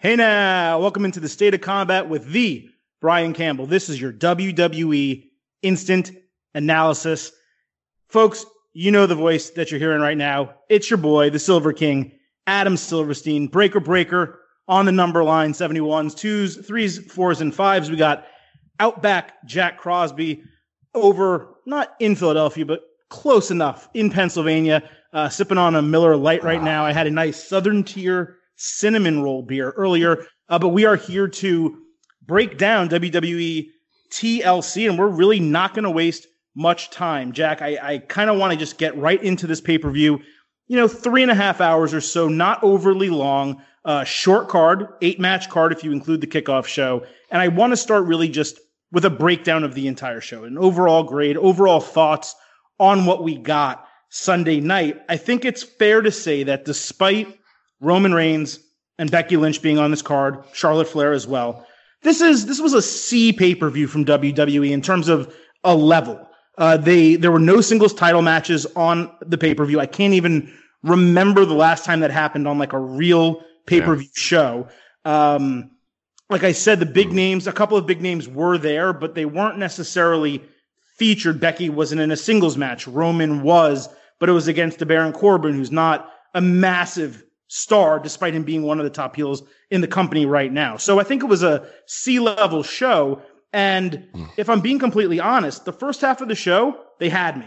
Hey now, welcome into the state of combat with the Brian Campbell. This is your WWE instant analysis. Folks, you know the voice that you're hearing right now. It's your boy, the Silver King, Adam Silverstein, breaker breaker on the number line 71s, twos, threes, fours, and fives. We got Outback Jack Crosby over, not in Philadelphia, but close enough in Pennsylvania, uh, sipping on a Miller Lite right now. I had a nice Southern Tier cinnamon roll beer earlier, uh, but we are here to break down WWE TLC, and we're really not going to waste much time. Jack, I, I kind of want to just get right into this pay per view. You know, three and a half hours or so, not overly long, uh, short card, eight match card if you include the kickoff show. And I want to start really just with a breakdown of the entire show, an overall grade, overall thoughts on what we got Sunday night. I think it's fair to say that despite Roman Reigns and Becky Lynch being on this card, Charlotte Flair as well. This is this was a C pay per view from WWE in terms of a level. Uh, they there were no singles title matches on the pay per view. I can't even remember the last time that happened on like a real pay per view yeah. show. Um, like I said, the big names, a couple of big names were there, but they weren't necessarily featured. Becky wasn't in a singles match. Roman was, but it was against the Baron Corbin, who's not a massive star, despite him being one of the top heels in the company right now. So I think it was a C level show. And if I'm being completely honest, the first half of the show, they had me.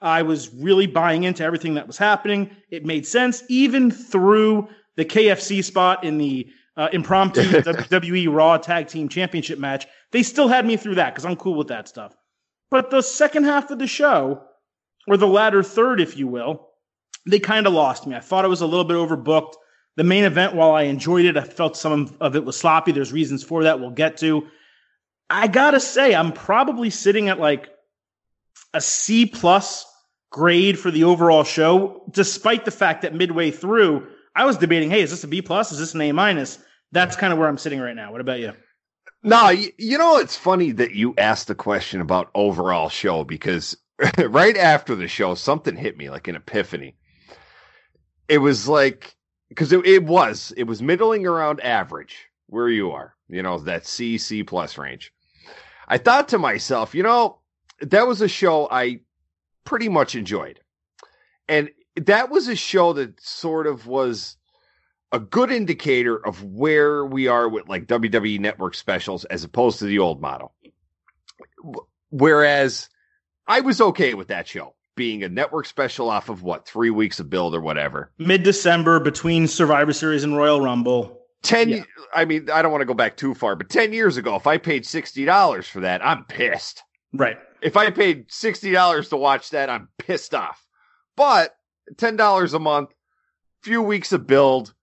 I was really buying into everything that was happening. It made sense, even through the KFC spot in the uh, impromptu WWE Raw Tag Team Championship match. They still had me through that because I'm cool with that stuff. But the second half of the show, or the latter third, if you will, they kind of lost me. I thought it was a little bit overbooked. The main event, while I enjoyed it, I felt some of it was sloppy. There's reasons for that we'll get to. I gotta say, I'm probably sitting at like a C plus grade for the overall show, despite the fact that midway through, I was debating, hey, is this a B plus? Is this an A minus? That's kind of where I'm sitting right now. What about you? No, you, you know, it's funny that you asked the question about overall show because right after the show, something hit me like an epiphany it was like because it, it was it was middling around average where you are, you know, that C C plus range. I thought to myself, you know, that was a show I pretty much enjoyed. And that was a show that sort of was a good indicator of where we are with like WWE network specials as opposed to the old model. Whereas I was okay with that show being a network special off of what three weeks of build or whatever. Mid December between Survivor Series and Royal Rumble. Ten. Yeah. I mean, I don't want to go back too far, but ten years ago, if I paid sixty dollars for that, I'm pissed. Right. If I paid sixty dollars to watch that, I'm pissed off. But ten dollars a month, few weeks of build,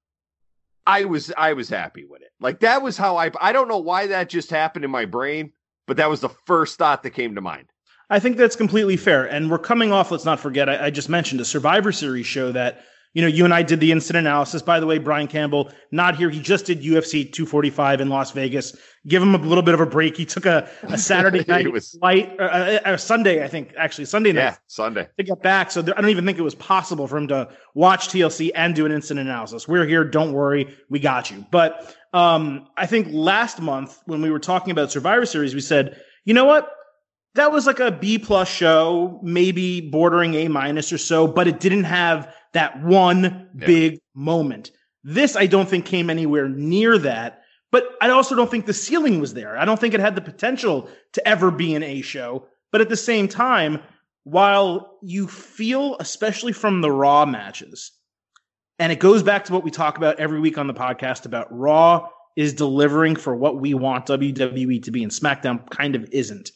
I was I was happy with it. Like that was how I I don't know why that just happened in my brain, but that was the first thought that came to mind. I think that's completely fair. And we're coming off, let's not forget, I, I, just mentioned a Survivor Series show that, you know, you and I did the instant analysis. By the way, Brian Campbell, not here. He just did UFC 245 in Las Vegas. Give him a little bit of a break. He took a, a Saturday night was, flight, or a, a, Sunday, I think, actually, Sunday night. Yeah, Sunday. To get back. So there, I don't even think it was possible for him to watch TLC and do an instant analysis. We're here. Don't worry. We got you. But um, I think last month when we were talking about Survivor Series, we said, you know what? That was like a B plus show, maybe bordering A minus or so, but it didn't have that one yeah. big moment. This, I don't think, came anywhere near that. But I also don't think the ceiling was there. I don't think it had the potential to ever be an A show. But at the same time, while you feel, especially from the Raw matches, and it goes back to what we talk about every week on the podcast about Raw is delivering for what we want WWE to be, and SmackDown kind of isn't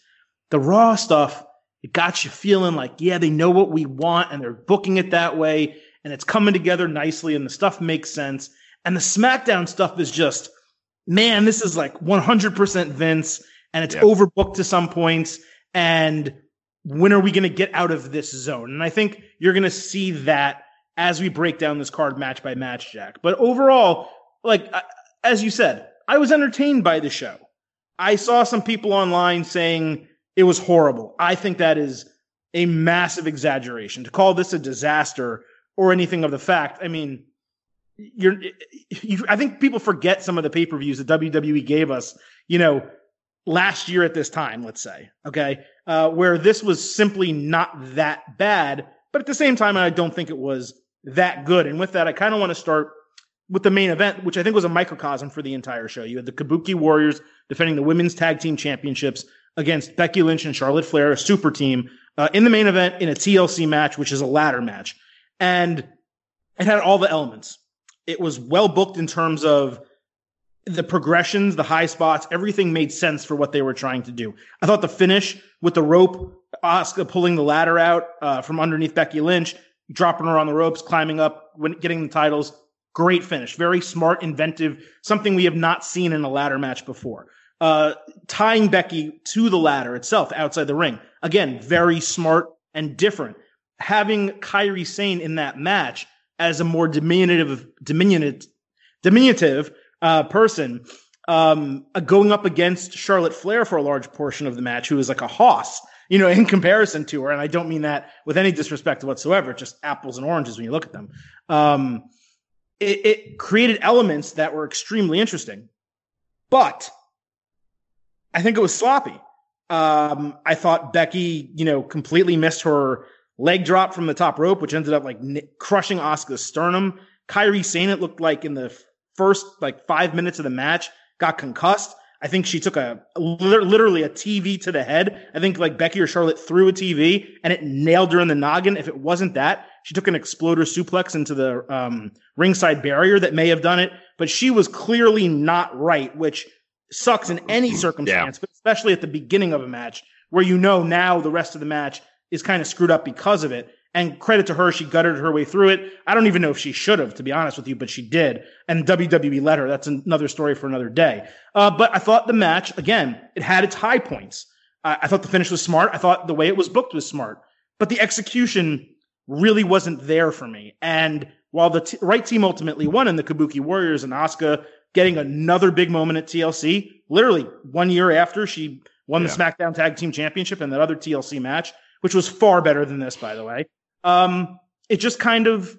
the raw stuff, it got you feeling like, yeah, they know what we want and they're booking it that way and it's coming together nicely and the stuff makes sense. And the SmackDown stuff is just, man, this is like 100% Vince and it's yep. overbooked to some points. And when are we going to get out of this zone? And I think you're going to see that as we break down this card match by match, Jack. But overall, like, as you said, I was entertained by the show. I saw some people online saying it was horrible. I think that is a massive exaggeration. To call this a disaster or anything of the fact, I mean, you're, you, I think people forget some of the pay per views that WWE gave us, you know, last year at this time, let's say, okay, uh, where this was simply not that bad. But at the same time, I don't think it was that good. And with that, I kind of want to start with the main event, which I think was a microcosm for the entire show. You had the Kabuki Warriors defending the women's tag team championships against Becky Lynch and Charlotte Flair, a super team, uh, in the main event in a TLC match, which is a ladder match. And it had all the elements. It was well booked in terms of the progressions, the high spots, everything made sense for what they were trying to do. I thought the finish with the rope, Asuka pulling the ladder out uh, from underneath Becky Lynch, dropping her on the ropes, climbing up, getting the titles, Great finish. Very smart, inventive, something we have not seen in a ladder match before. Uh, tying Becky to the ladder itself outside the ring. Again, very smart and different. Having Kairi Sane in that match as a more diminutive, diminutive, diminutive uh, person, um, uh, going up against Charlotte Flair for a large portion of the match, who is like a hoss, you know, in comparison to her. And I don't mean that with any disrespect whatsoever, just apples and oranges when you look at them. Um, it, it created elements that were extremely interesting, but I think it was sloppy. Um, I thought Becky, you know, completely missed her leg drop from the top rope, which ended up like n- crushing Asuka's sternum. Kairi Sane, it looked like in the first like five minutes of the match, got concussed. I think she took a, a literally a TV to the head. I think like Becky or Charlotte threw a TV and it nailed her in the noggin. If it wasn't that, she took an exploder suplex into the um, ringside barrier that may have done it, but she was clearly not right, which sucks in any circumstance, yeah. but especially at the beginning of a match where you know now the rest of the match is kind of screwed up because of it. And credit to her, she gutted her way through it. I don't even know if she should have, to be honest with you, but she did. And WWE let her. That's another story for another day. Uh, but I thought the match, again, it had its high points. Uh, I thought the finish was smart. I thought the way it was booked was smart. But the execution really wasn't there for me. And while the t- right team ultimately won in the Kabuki Warriors and Asuka getting another big moment at TLC, literally one year after she won yeah. the SmackDown Tag Team Championship and that other TLC match, which was far better than this, by the way. Um, it just kind of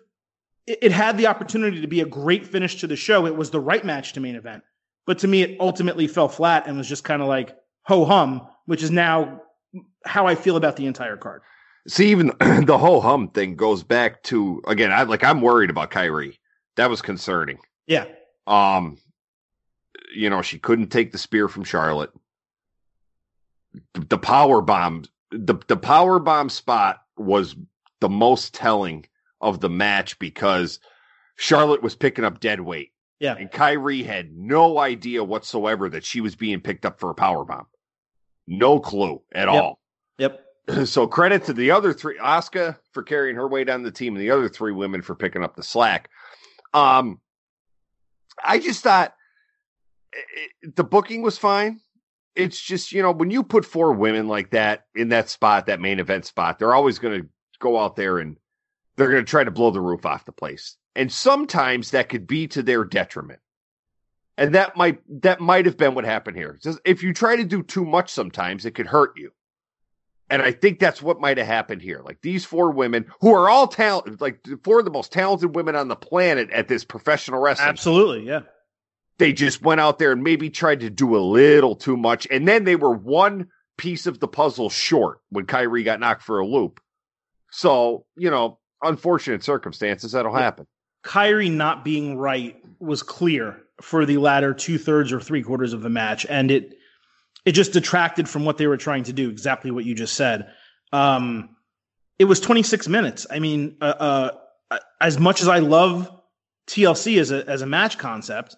it, it had the opportunity to be a great finish to the show. It was the right match to main event, but to me, it ultimately fell flat and was just kind of like ho hum, which is now how I feel about the entire card. See, even the whole hum thing goes back to again. I like I'm worried about Kairi. That was concerning. Yeah. Um, you know, she couldn't take the spear from Charlotte. The, power bomb, the the power bomb spot was the most telling of the match because Charlotte was picking up dead weight. Yeah. And Kairi had no idea whatsoever that she was being picked up for a power bomb. No clue at yep. all. Yep. so credit to the other three, Asuka for carrying her weight on the team, and the other three women for picking up the slack. Um, I just thought it, the booking was fine. It's just you know when you put four women like that in that spot, that main event spot, they're always going to go out there and they're going to try to blow the roof off the place, and sometimes that could be to their detriment. And that might that might have been what happened here. If you try to do too much, sometimes it could hurt you. And I think that's what might have happened here. Like these four women who are all talented, like four of the most talented women on the planet at this professional wrestling. Absolutely. Yeah. They just went out there and maybe tried to do a little too much. And then they were one piece of the puzzle short when Kairi got knocked for a loop. So, you know, unfortunate circumstances that'll yeah. happen. Kairi not being right was clear for the latter two thirds or three quarters of the match. And it, it just detracted from what they were trying to do. Exactly what you just said. Um, it was 26 minutes. I mean, uh, uh, as much as I love TLC as a as a match concept,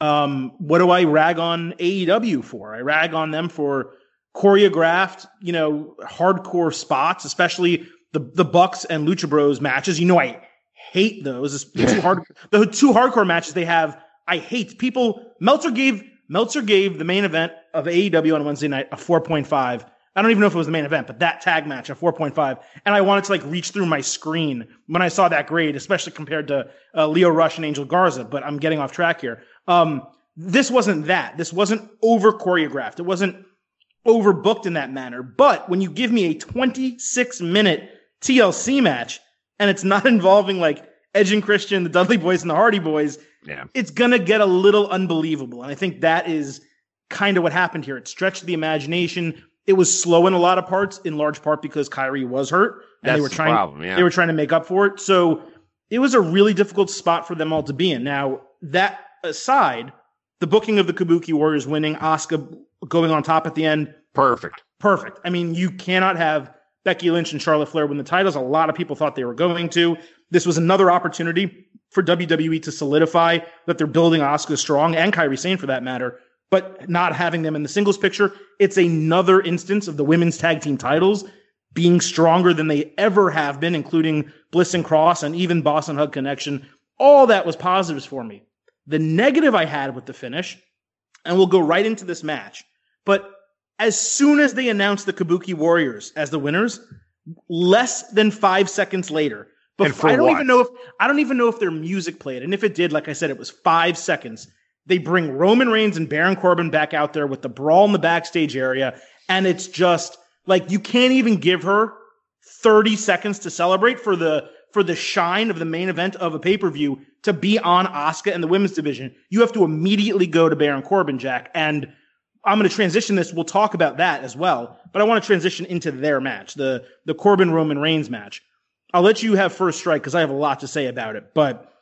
um, what do I rag on AEW for? I rag on them for choreographed, you know, hardcore spots, especially the the Bucks and Lucha Bros matches. You know, I hate those. The two hard, the two hardcore matches they have, I hate. People Meltzer gave Meltzer gave the main event of AEW on Wednesday night a 4.5. I don't even know if it was the main event, but that tag match a 4.5. And I wanted to like reach through my screen when I saw that grade, especially compared to uh, Lio Rush and Angel Garza. But I'm getting off track here. Um, this wasn't that. This wasn't over choreographed. It wasn't overbooked in that manner. But when you give me a 26 minute TLC match and it's not involving like Edge and Christian, the Dudley Boyz, and the Hardy Boyz, Yeah. it's gonna get a little unbelievable. And I think that is kind of what happened here. It stretched the imagination. It was slow in a lot of parts, in large part because Kairi was hurt and That's they were the trying problem, yeah. they were trying to make up for it. So it was a really difficult spot for them all to be in. Now, that aside, the booking of the Kabuki Warriors winning, Asuka going on top at the end, Perfect. perfect. I mean, you cannot have Becky Lynch and Charlotte Flair win the titles. A lot of people thought they were going to. This was another opportunity for WWE to solidify that they're building Asuka strong and Kairi Sane for that matter, but not having them in the singles picture. It's another instance of the women's tag team titles being stronger than they ever have been, including Bliss and Cross and even Boss 'n' Hug Connection. All that was positives for me. The negative I had with the finish, and we'll go right into this match, but as soon as they announced the Kabuki Warriors as the winners, less than five seconds later, And before, for I don't what? even know if I don't even know if their music played, and if it did, like I said, it was five seconds. They bring Roman Reigns and Baron Corbin back out there with the brawl in the backstage area, and it's just like you can't even give her 30 seconds to celebrate for the for the shine of the main event of a pay-per-view to be on Asuka and the women's division. You have to immediately go to Baron Corbin, Jack. And I'm going to transition this. We'll talk about that as well, but I want to transition into their match, the the Corbin Roman Reigns match. I'll let you have first strike because I have a lot to say about it, but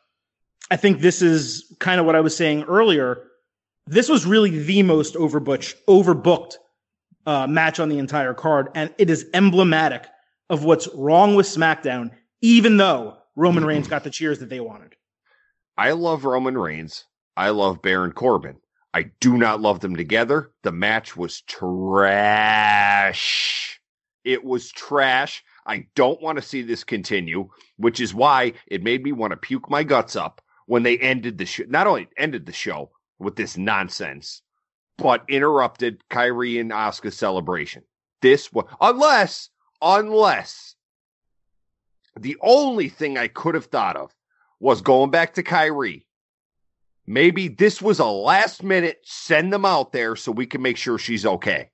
I think this is kind of what I was saying earlier. This was really the most overbooked, overbooked uh, match on the entire card, and it is emblematic of what's wrong with SmackDown. Even though Roman Reigns got the cheers that they wanted, I love Roman Reigns. I love Baron Corbin. I do not love them together. The match was trash. It was trash. I don't want to see this continue, which is why it made me want to puke my guts up when they ended the show. Not only ended the show with this nonsense, but interrupted Kairi and Asuka's celebration. This was unless unless the only thing I could have thought of was going back to Kairi. Maybe this was a last minute send them out there so we can make sure she's okay.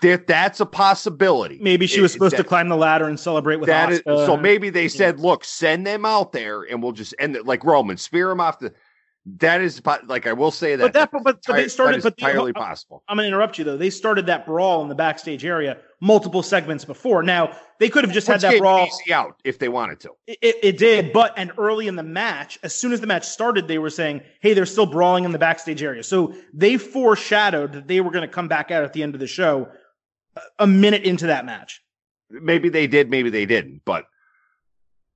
That that's a possibility. maybe she It- was supposed to climb the ladder and celebrate with that is, so maybe they said, "Look, send them out there, and we'll just end it like Roman, spear them off the." That is like I will say that. But that- that's but- but they started- that but the- entirely possible. I'm going to interrupt you though. They started that brawl in the backstage area multiple segments before. Now they could have just Which had that brawl. out if they wanted to. It, it, it did, but and early in the match, as soon as the match started, they were saying, "Hey, they're still brawling in the backstage area." So they foreshadowed that they were going to come back out at the end of the show, a- minute into that match. Maybe they did, maybe they didn't, but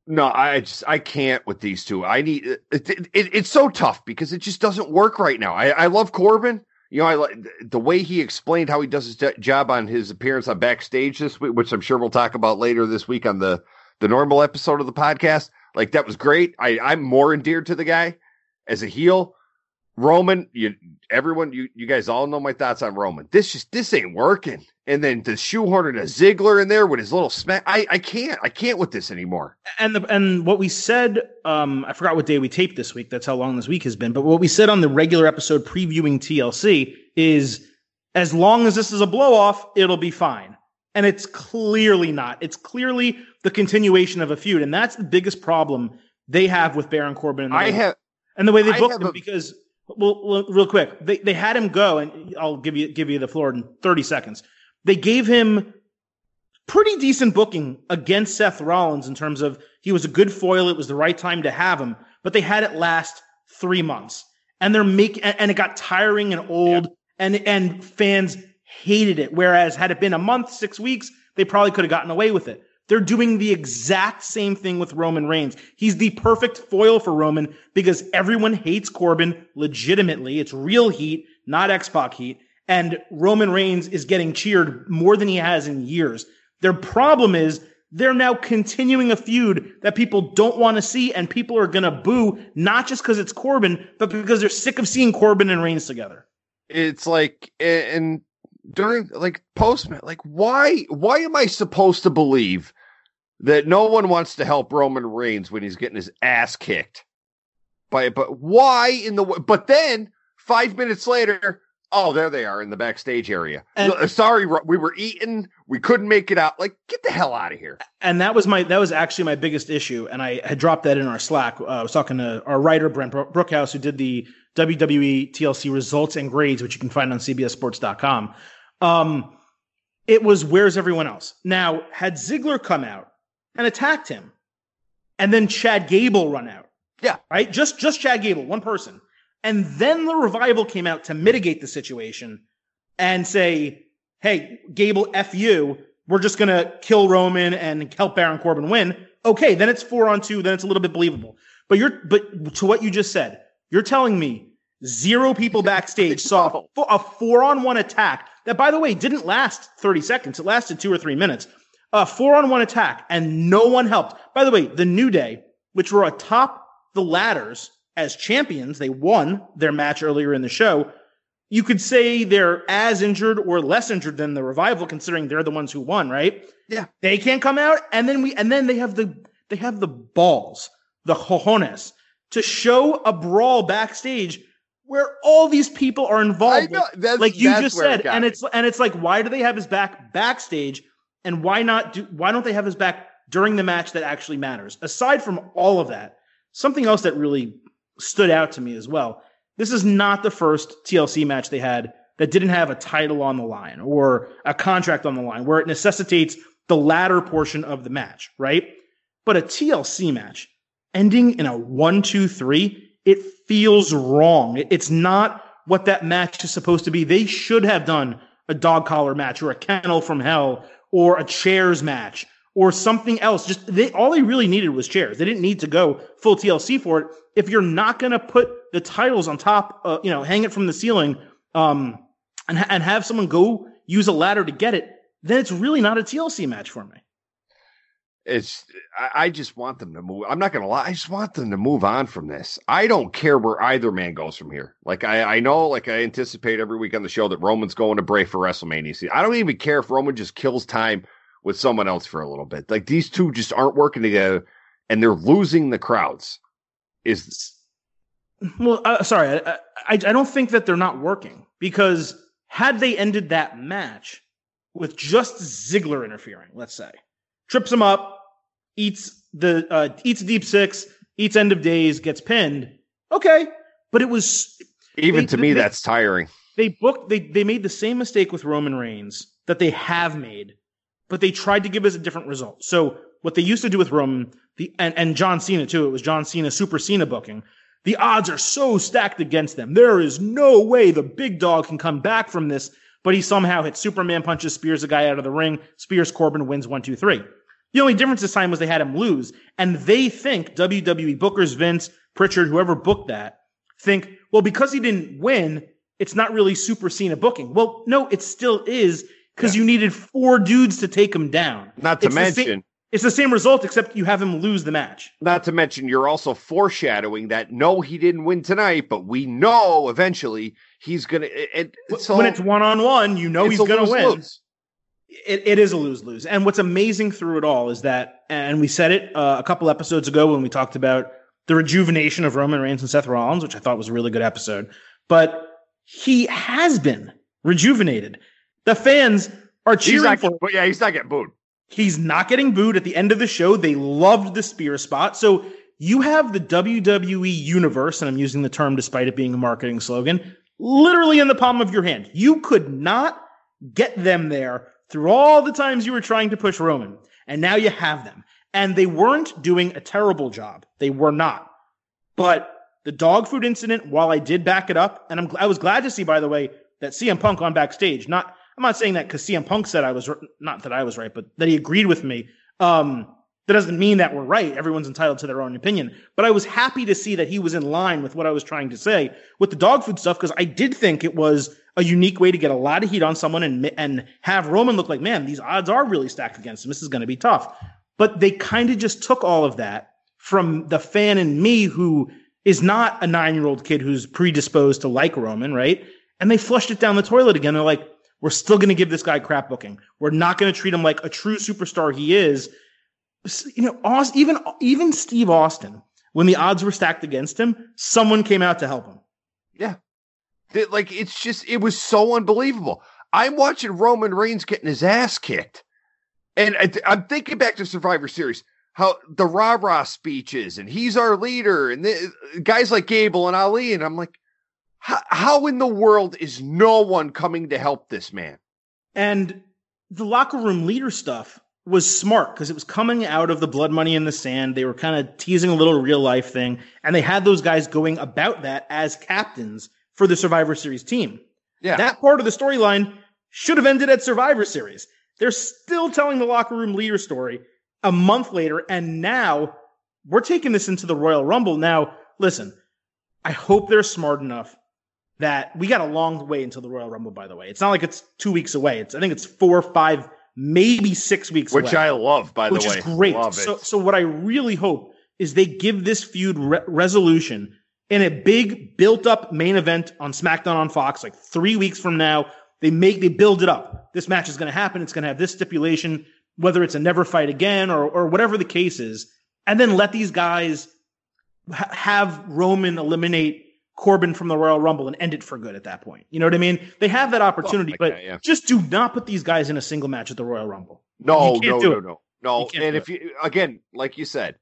no, I just I can't with these two. I need it, it, it- it's so tough because it just doesn't work right now. I, I love Corbin. You know, I like the way he explained how he does his job on his appearance on backstage this week, which I'm sure we'll talk about later this week on the the normal episode of the podcast. Like that was great. I I'm more endeared to the guy as a heel. Roman, you everyone, you you guys all know my thoughts on Roman. This just this ain't working. And then to shoehorn a Ziggler in there with his little smack, I I can't I can't with this anymore. And the and what we said, um, I forgot what day we taped this week. That's how long this week has been. But what we said on the regular episode previewing TLC is, as long as this is a blow off, it'll be fine. And it's clearly not. It's clearly the continuation of a feud, and that's the biggest problem they have with Baron Corbin. And the I way- have and the way they booked him a- because well, well, real quick, they they had him go, and I'll give you give you the floor in thirty seconds. They gave him pretty decent booking against Seth Rollins in terms of he was a good foil. It was the right time to have him, but they had it last three months, and they're making and it got tiring and old, and and fans hated it. Whereas had it been a month, six weeks, they probably could have gotten away with it. They're doing the exact same thing with Roman Reigns. He's the perfect foil for Roman because everyone hates Corbin legitimately. It's real heat, not X Pac heat. And Roman Reigns is getting cheered more than he has in years. Their problem is they're now continuing a feud that people don't want to see, and people are going to boo, not just because it's Corbin, but because they're sick of seeing Corbin and Reigns together. It's like, and during like post, like why, why am I supposed to believe that no one wants to help Roman Reigns when he's getting his ass kicked? By, but why in the, but then five minutes later, Oh, there they are in the backstage area. And, Sorry, we were eating. We couldn't make it out. Like, get the hell out of here. And that was my that was actually my biggest issue. And I had dropped that in our Slack. Uh, I was talking to our writer Brent Brookhouse, who did the WWE TLC results and grades, which you can find on CBSSports.com. Um, it was where's everyone else? Now, had Ziggler come out and attacked him, and then Chad Gable run out. Yeah, right. Just just Chad Gable, one person and then the revival came out to mitigate the situation and say, hey, Gable, F you. We're just going to kill Roman and help Baron Corbin win. Okay, then it's four on two. Then it's a little bit believable. But you're, but to what you just said, you're telling me zero people backstage saw a four on one attack that, by the way, didn't last 30 seconds. It lasted two or three minutes. A four on one attack and no one helped. By the way, the New Day, which were atop the ladders as champions. They won their match earlier in the show. You could say they're as injured or less injured than the revival, considering they're the ones who won, right? Yeah. They can't come out, and then we and then they have the they have the balls, the cojones, to show a brawl backstage where all these people are involved. Know, like you just said, and it's and it's like, why do they have his back backstage, and why not do why don't they have his back during the match that actually matters? Aside from all of that, something else that really stood out to me as well. This is not the first TLC match they had that didn't have a title on the line or a contract on the line where it necessitates the latter portion of the match, right? But a TLC match ending in a one, two, three, it feels wrong. It's not what that match is supposed to be. They should have done a dog collar match or a kennel from hell or a chairs match or something else. Just they all they really needed was chairs. They didn't need to go full TLC for it. If you're not going to put the titles on top, uh, you know, hang it from the ceiling, um, and and have someone go use a ladder to get it, then it's really not a TLC match for me. It's I just want them to move. I'm not gonna lie. I just want them to move on from this. I don't care where either man goes from here. Like I, I know, like I anticipate every week on the show that Roman's going to Bray for WrestleMania. I don't even care if Roman just kills time with someone else for a little bit. Like these two just aren't working together, and they're losing the crowds. Is well, uh, sorry, I, I I don't think that they're not working because had they ended that match with just Ziggler interfering, let's say, trips him up, eats the uh, eats deep six, eats end of days, gets pinned. Okay, but it was even they, to me they, that's tiring. They booked they they made the same mistake with Roman Reigns that they have made but they tried to give us a different result. So what they used to do with Roman, the and, and John Cena too, it was John Cena Super Cena booking. The odds are so stacked against them. There is no way the big dog can come back from this, but he somehow hits Superman punches, spears a guy out of the ring, spears Corbin, wins one, two, three. The only difference this time was they had him lose, and they think WWE bookers, Vince, Pritchard, whoever booked that, think, well, because he didn't win, it's not really Super Cena booking. Well, no, it still is because yeah. you needed four dudes to take him down. Not to it's mention. The same, it's the same result, except you have him lose the match. Not to mention, you're also foreshadowing that no, he didn't win tonight, but we know eventually he's gonna. It, so when it's one on one, you know he's gonna win. It, it is a lose lose. And what's amazing through it all is that, and we said it uh, a couple episodes ago when we talked about the rejuvenation of Roman Reigns and Seth Rollins, which I thought was a really good episode. But he has been rejuvenated. The fans are cheering for. But yeah, he's not getting booed. He's not getting booed at the end of the show. They loved the spear spot. So you have the WWE universe, and I'm using the term despite it being a marketing slogan, literally in the palm of your hand. You could not get them there through all the times you were trying to push Roman, and now you have them. And they weren't doing a terrible job. They were not. But the dog food incident, while I did back it up, and I'm, I was glad to see, by the way, that CM Punk on backstage, not I'm not saying that because CM Punk said I was not that I was right, but that he agreed with me. Um, that doesn't mean that we're right. Everyone's entitled to their own opinion. But I was happy to see that he was in line with what I was trying to say with the dog food stuff because I did think it was a unique way to get a lot of heat on someone and and have Roman look like, man, these odds are really stacked against him. This is going to be tough. But they kind of just took all of that from the fan in me who is not a nine year old kid who's predisposed to like Roman, right? And they flushed it down the toilet again. They're like, we're still going to give this guy crap booking. We're not going to treat him like a true superstar he is. You know, even even Steve Austin, when the odds were stacked against him, someone came out to help him. Yeah, like it's just it was so unbelievable. I'm watching Roman Reigns getting his ass kicked, and I'm thinking back to Survivor Series how the rah rah speeches and he's our leader and the, guys like Gable and Ali. And I'm like, how in the world is no one coming to help this man? And the locker room leader stuff was smart because it was coming out of the blood money in the sand. They were kind of teasing a little real life thing. And they had those guys going about that as captains for the Survivor Series team. Yeah. That part of the storyline should have ended at Survivor Series. They're still telling the locker room leader story a month later, and now we're taking this into the Royal Rumble. Now, listen, I hope they're smart enough that we got a long way until the Royal Rumble, by the way. It's not like it's two weeks away. It's I think it's four, five, maybe six weeks Which away, I love, by the way. Which is great. Love so, so what I really hope is they give this feud re- resolution in a big built up main event on SmackDown on Fox, like three weeks from now. They make, they build it up. This match is going to happen. It's going to have this stipulation whether it's a never fight again or, or whatever the case is, and then let these guys ha- have Roman eliminate Corbin from the Royal Rumble and end it for good at that point. You know what I mean? They have that opportunity, but that, yeah. just do not put these guys in a single match at the Royal Rumble. No, no, no, no, no. And if you again, like you said,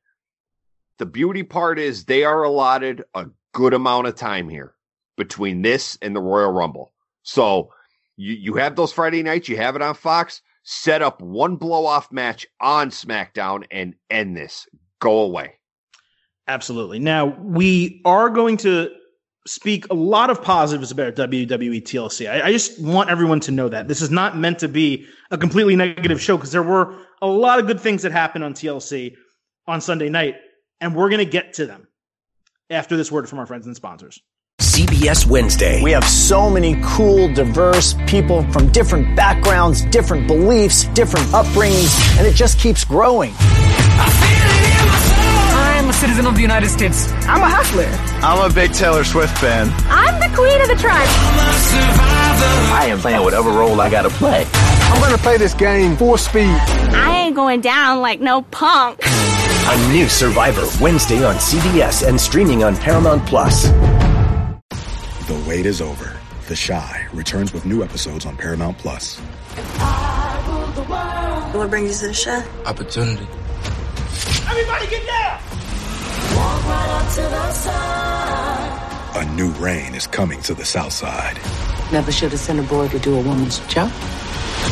the beauty part is they are allotted a good amount of time here between this and the Royal Rumble. So you you have those Friday nights, you have it on Fox set up one blow off match on SmackDown and end this. Go away. Absolutely. Now, we are going to speak a lot of positives about WWE TLC. I, I, just want everyone to know that. This is not meant to be a completely negative show because there were a lot of good things that happened on TLC on Sunday night, and we're going to get to them after this word from our friends and sponsors. CBS Wednesday. We have so many cool, diverse people from different backgrounds, different beliefs, different upbringings, and it just keeps growing. I'm a citizen of the United States. I'm a hustler. I'm a big Taylor Swift fan. I'm the queen of the tribe. I am playing whatever role I gotta play. I'm gonna play this game full speed. I ain't going down like no punk. A new Survivor Wednesday on CBS and streaming on Paramount Plus. The wait is over. The Chi returns with new episodes on Paramount Plus. What brings you to the Chi? Opportunity. Everybody get down! A new reign is coming to the South Side. Never should have sent a boy to do a woman's job.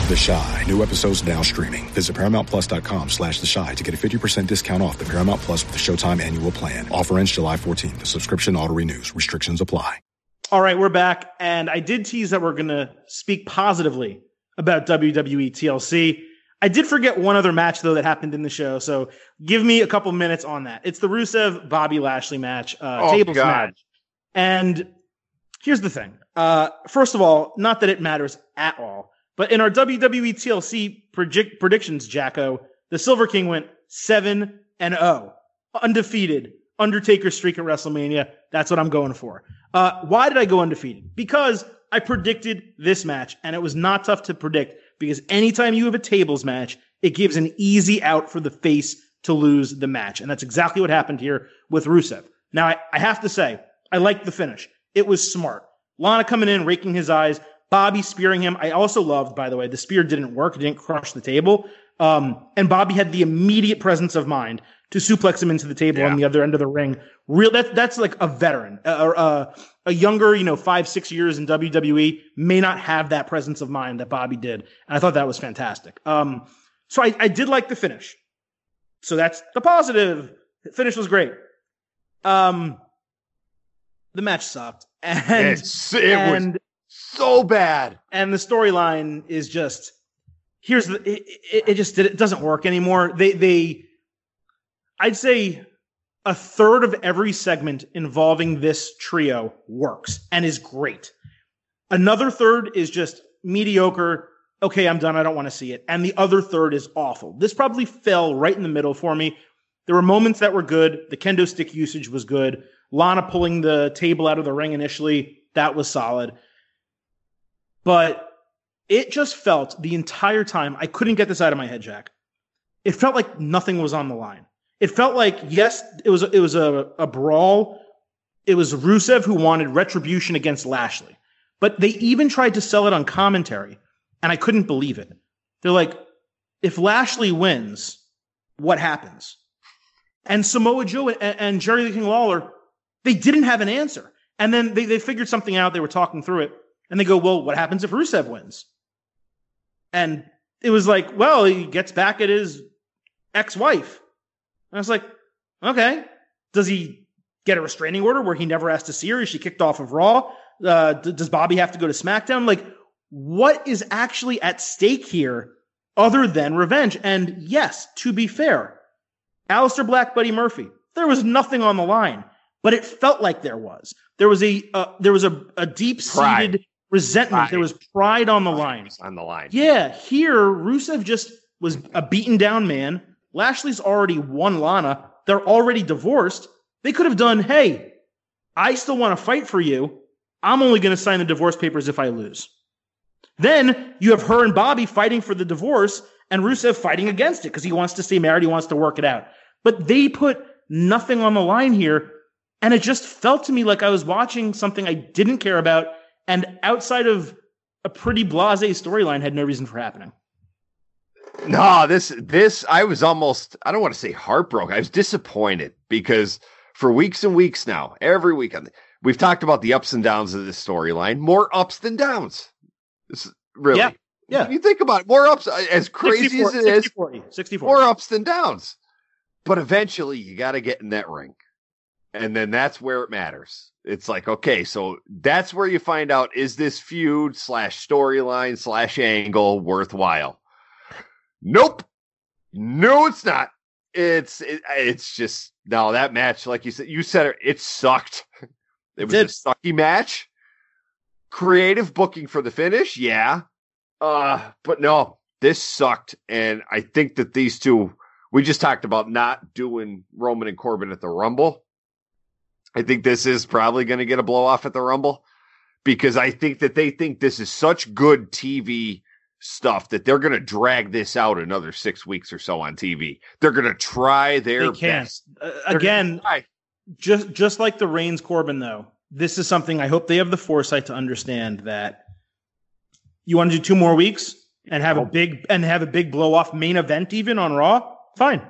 The Chi. New episodes now streaming. Visit ParamountPlus.com slash The Chi to get a 50% discount off the Paramount Plus with the Showtime annual plan. Offer ends July 14th. The subscription auto-renews. Restrictions apply. All right, we're back. And I did tease that we're going to speak positively about WWE TLC. I did forget one other match, though, that happened in the show. So give me a couple minutes on that. It's the Rusev Bobby Lashley match, uh, oh, tables God. match. And here's the thing. Uh, first of all, not that it matters at all, but in our WWE TLC predict- predictions, Jacko, the Silver King went 7 and 0, undefeated, Undertaker streak at WrestleMania. That's what I'm going for. Uh, why did I go undefeated? Because I predicted this match, and it was not tough to predict because anytime you have a tables match, it gives an easy out for the face to lose the match. And that's exactly what happened here with Rusev. Now, I, I have to say, I liked the finish. It was smart. Lana coming in, raking his eyes, Bobby spearing him. I also loved, by the way, the spear didn't work. It didn't crush the table. Um, and Bobby had the immediate presence of mind to suplex him into the table yeah. on the other end of the ring. Real that's that's like a veteran, a, a, a, younger, you know, five six years in WWE may not have that presence of mind that Bobby did, and I thought that was fantastic. Um, so I, I did like the finish. So that's the positive. The finish was great. Um, the match sucked, and it's, it and, was so bad, and the storyline is just here's the it, it, it just it doesn't work anymore. They they I'd say a third of every segment involving this trio works and is great. Another third is just mediocre, okay, I'm done. I don't want to see it. And the other third is awful. This probably fell right in the middle for me. There were moments that were good. The kendo stick usage was good. Lana pulling the table out of the ring initially, that was solid. But it just felt the entire time, I couldn't get this out of my head, Jack. It felt like nothing was on the line. It felt like, yes, it was, it was a, a brawl. It was Rusev who wanted retribution against Lashley. But they even tried to sell it on commentary, and I couldn't believe it. They're like, if Lashley wins, what happens? And Samoa Joe and, and Jerry the King Lawler, they didn't have an answer. And then they, they figured something out. They were talking through it. And they go, well, what happens if Rusev wins? And it was like, well, he gets back at his ex-wife. And I was like, okay. Does he get a restraining order where he never has to see her? Is she kicked off of Raw? Uh, d- does Bobby have to go to SmackDown? Like, what is actually at stake here other than revenge? And yes, to be fair, Aleister Black, Buddy Murphy, there was nothing on the line, but it felt like there was. There was a uh, there was a, a deep seated resentment. Pride. There was pride on the line. On the line. Yeah, here Rusev just was a beaten down man. Lashley's already won Lana. They're already divorced. They could have done, hey, I still want to fight for you. I'm only going to sign the divorce papers if I lose. Then you have her and Bobby fighting for the divorce and Rusev fighting against it because he wants to stay married. He wants to work it out. But they put nothing on the line here. And it just felt to me like I was watching something I didn't care about and outside of a pretty blase storyline had no reason for happening. No, this this I was almost I don't want to say heartbroken. I was disappointed because for weeks and weeks now, every weekend we've talked about the ups and downs of this storyline. More ups than downs. This, really. Yeah. Yeah. When you think about it, more ups uh, as crazy 64, as it 60, is, 40, 60, more ups than downs. But eventually you got to get in that ring. And then that's where it matters. It's like, okay, so that's where you find out is this feud slash storyline slash angle worthwhile? Nope. No, it's not. It's it, it's just no that match, like you said, you said it, it sucked. It was Did. a sucky match. Creative booking for the finish, yeah. Uh, but no, this sucked. And I think that these two, we just talked about not doing Roman and Corbin at the Rumble. I think this is probably going to get a blow off at the Rumble because I think that they think this is such good TV stuff that they're going to drag this out another six weeks or so on TV. They're going to try their best. Uh, again, try. just just like the Reigns Corbin though, this is something I hope they have the foresight to understand that you want to do two more weeks and have a big and have a big blow off main event even on Raw. Fine,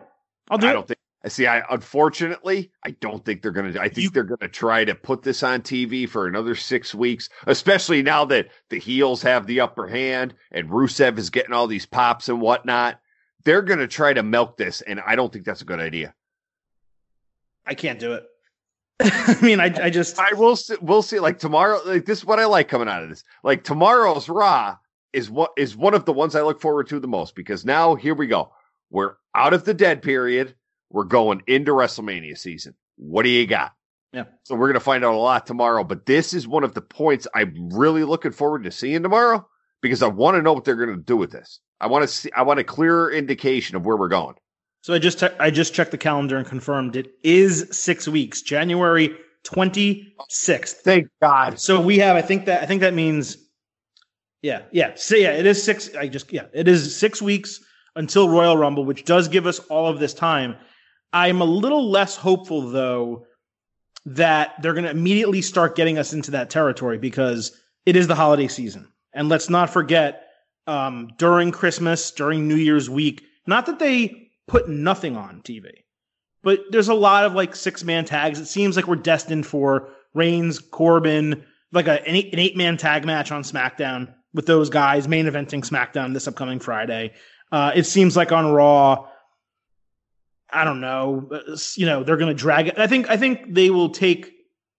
I'll do I it. don't think. I see. I unfortunately, I don't think they're going to. I think they're going to try to put this on TV for another six weeks, especially now that the heels have the upper hand and Rusev is getting all these pops and whatnot. They're going to try to milk this, and I don't think that's a good idea. I can't do it. I mean, I I just I will. See, we'll see. Like tomorrow, like this is what I like coming out of this. Like tomorrow's Raw is what is one of the ones I look forward to the most because now here we go. We're out of the dead period. We're going into WrestleMania season. What do you got? Yeah. So we're going to find out a lot tomorrow, but this is one of the points I'm really looking forward to seeing tomorrow because I want to know what they're going to do with this. I want to see, I want a clearer indication of where we're going. So I just te- I just checked the calendar and confirmed it is six weeks, January twenty sixth. Thank God. So we have, I think that I think that means, yeah, yeah. So yeah, it is six. I just yeah, it is six weeks until Royal Rumble, which does give us all of this time. I'm a little less hopeful though that they're going to immediately start getting us into that territory because it is the holiday season, and let's not forget um, during Christmas, during New Year's week. Not that they put nothing on TV, but there's a lot of like six man tags. It seems like we're destined for Reigns, Corbin, like a, an eight, man tag match on SmackDown with those guys main eventing SmackDown this upcoming Friday. Uh, it seems like on Raw, I don't know, you know, they're going to drag it. I think, I think they will take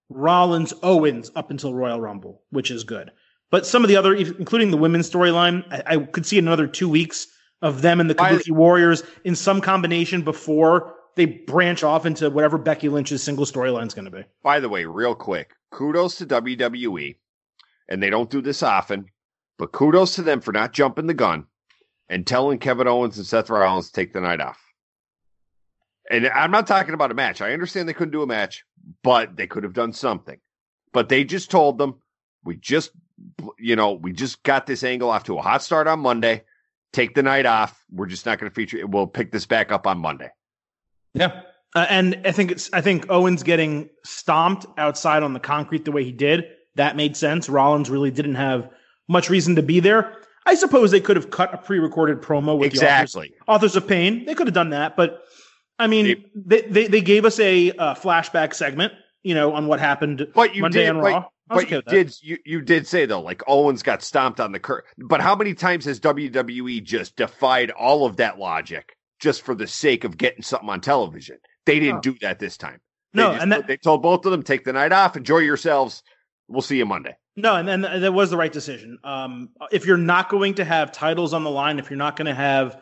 Rollins Owens up until Royal Rumble, which is good. But some of the other, including the women's storyline, I, I could see another two weeks of them and the Kabuki Warriors in some combination before they branch off into whatever Becky Lynch's single storyline is going to be. By the way, real quick, kudos to WWE, and they don't do this often, But kudos to them for not jumping the gun and telling Kevin Owens and Seth Rollins to take the night off. And I'm not talking about a match. I understand they couldn't do a match, but they could have done something. But they just told them, we just, you know, we just got this angle off to a hot start on Monday. Take the night off. We're just not going to feature it. We'll pick this back up on Monday. Yeah. Uh, and I think it's, I think Owens getting stomped outside on the concrete the way he did, that made sense. Rollins really didn't have much reason to be there. I suppose they could have cut a pre-recorded promo with exactly. the authors, authors of pain. They could have done that, but I mean, they, they, they gave us a uh, flashback segment, you know, on what happened but you Monday did, on but, Raw. But you did you, you did say though, like Owens got stomped on the curb. But how many times has WWE just defied all of that logic just for the sake of getting something on television? They didn't do that this time. They no, just, and that, they told both of them take the night off, enjoy yourselves. We'll see you Monday. No, and, and that was the right decision. Um, if you're not going to have titles on the line, if you're not going to have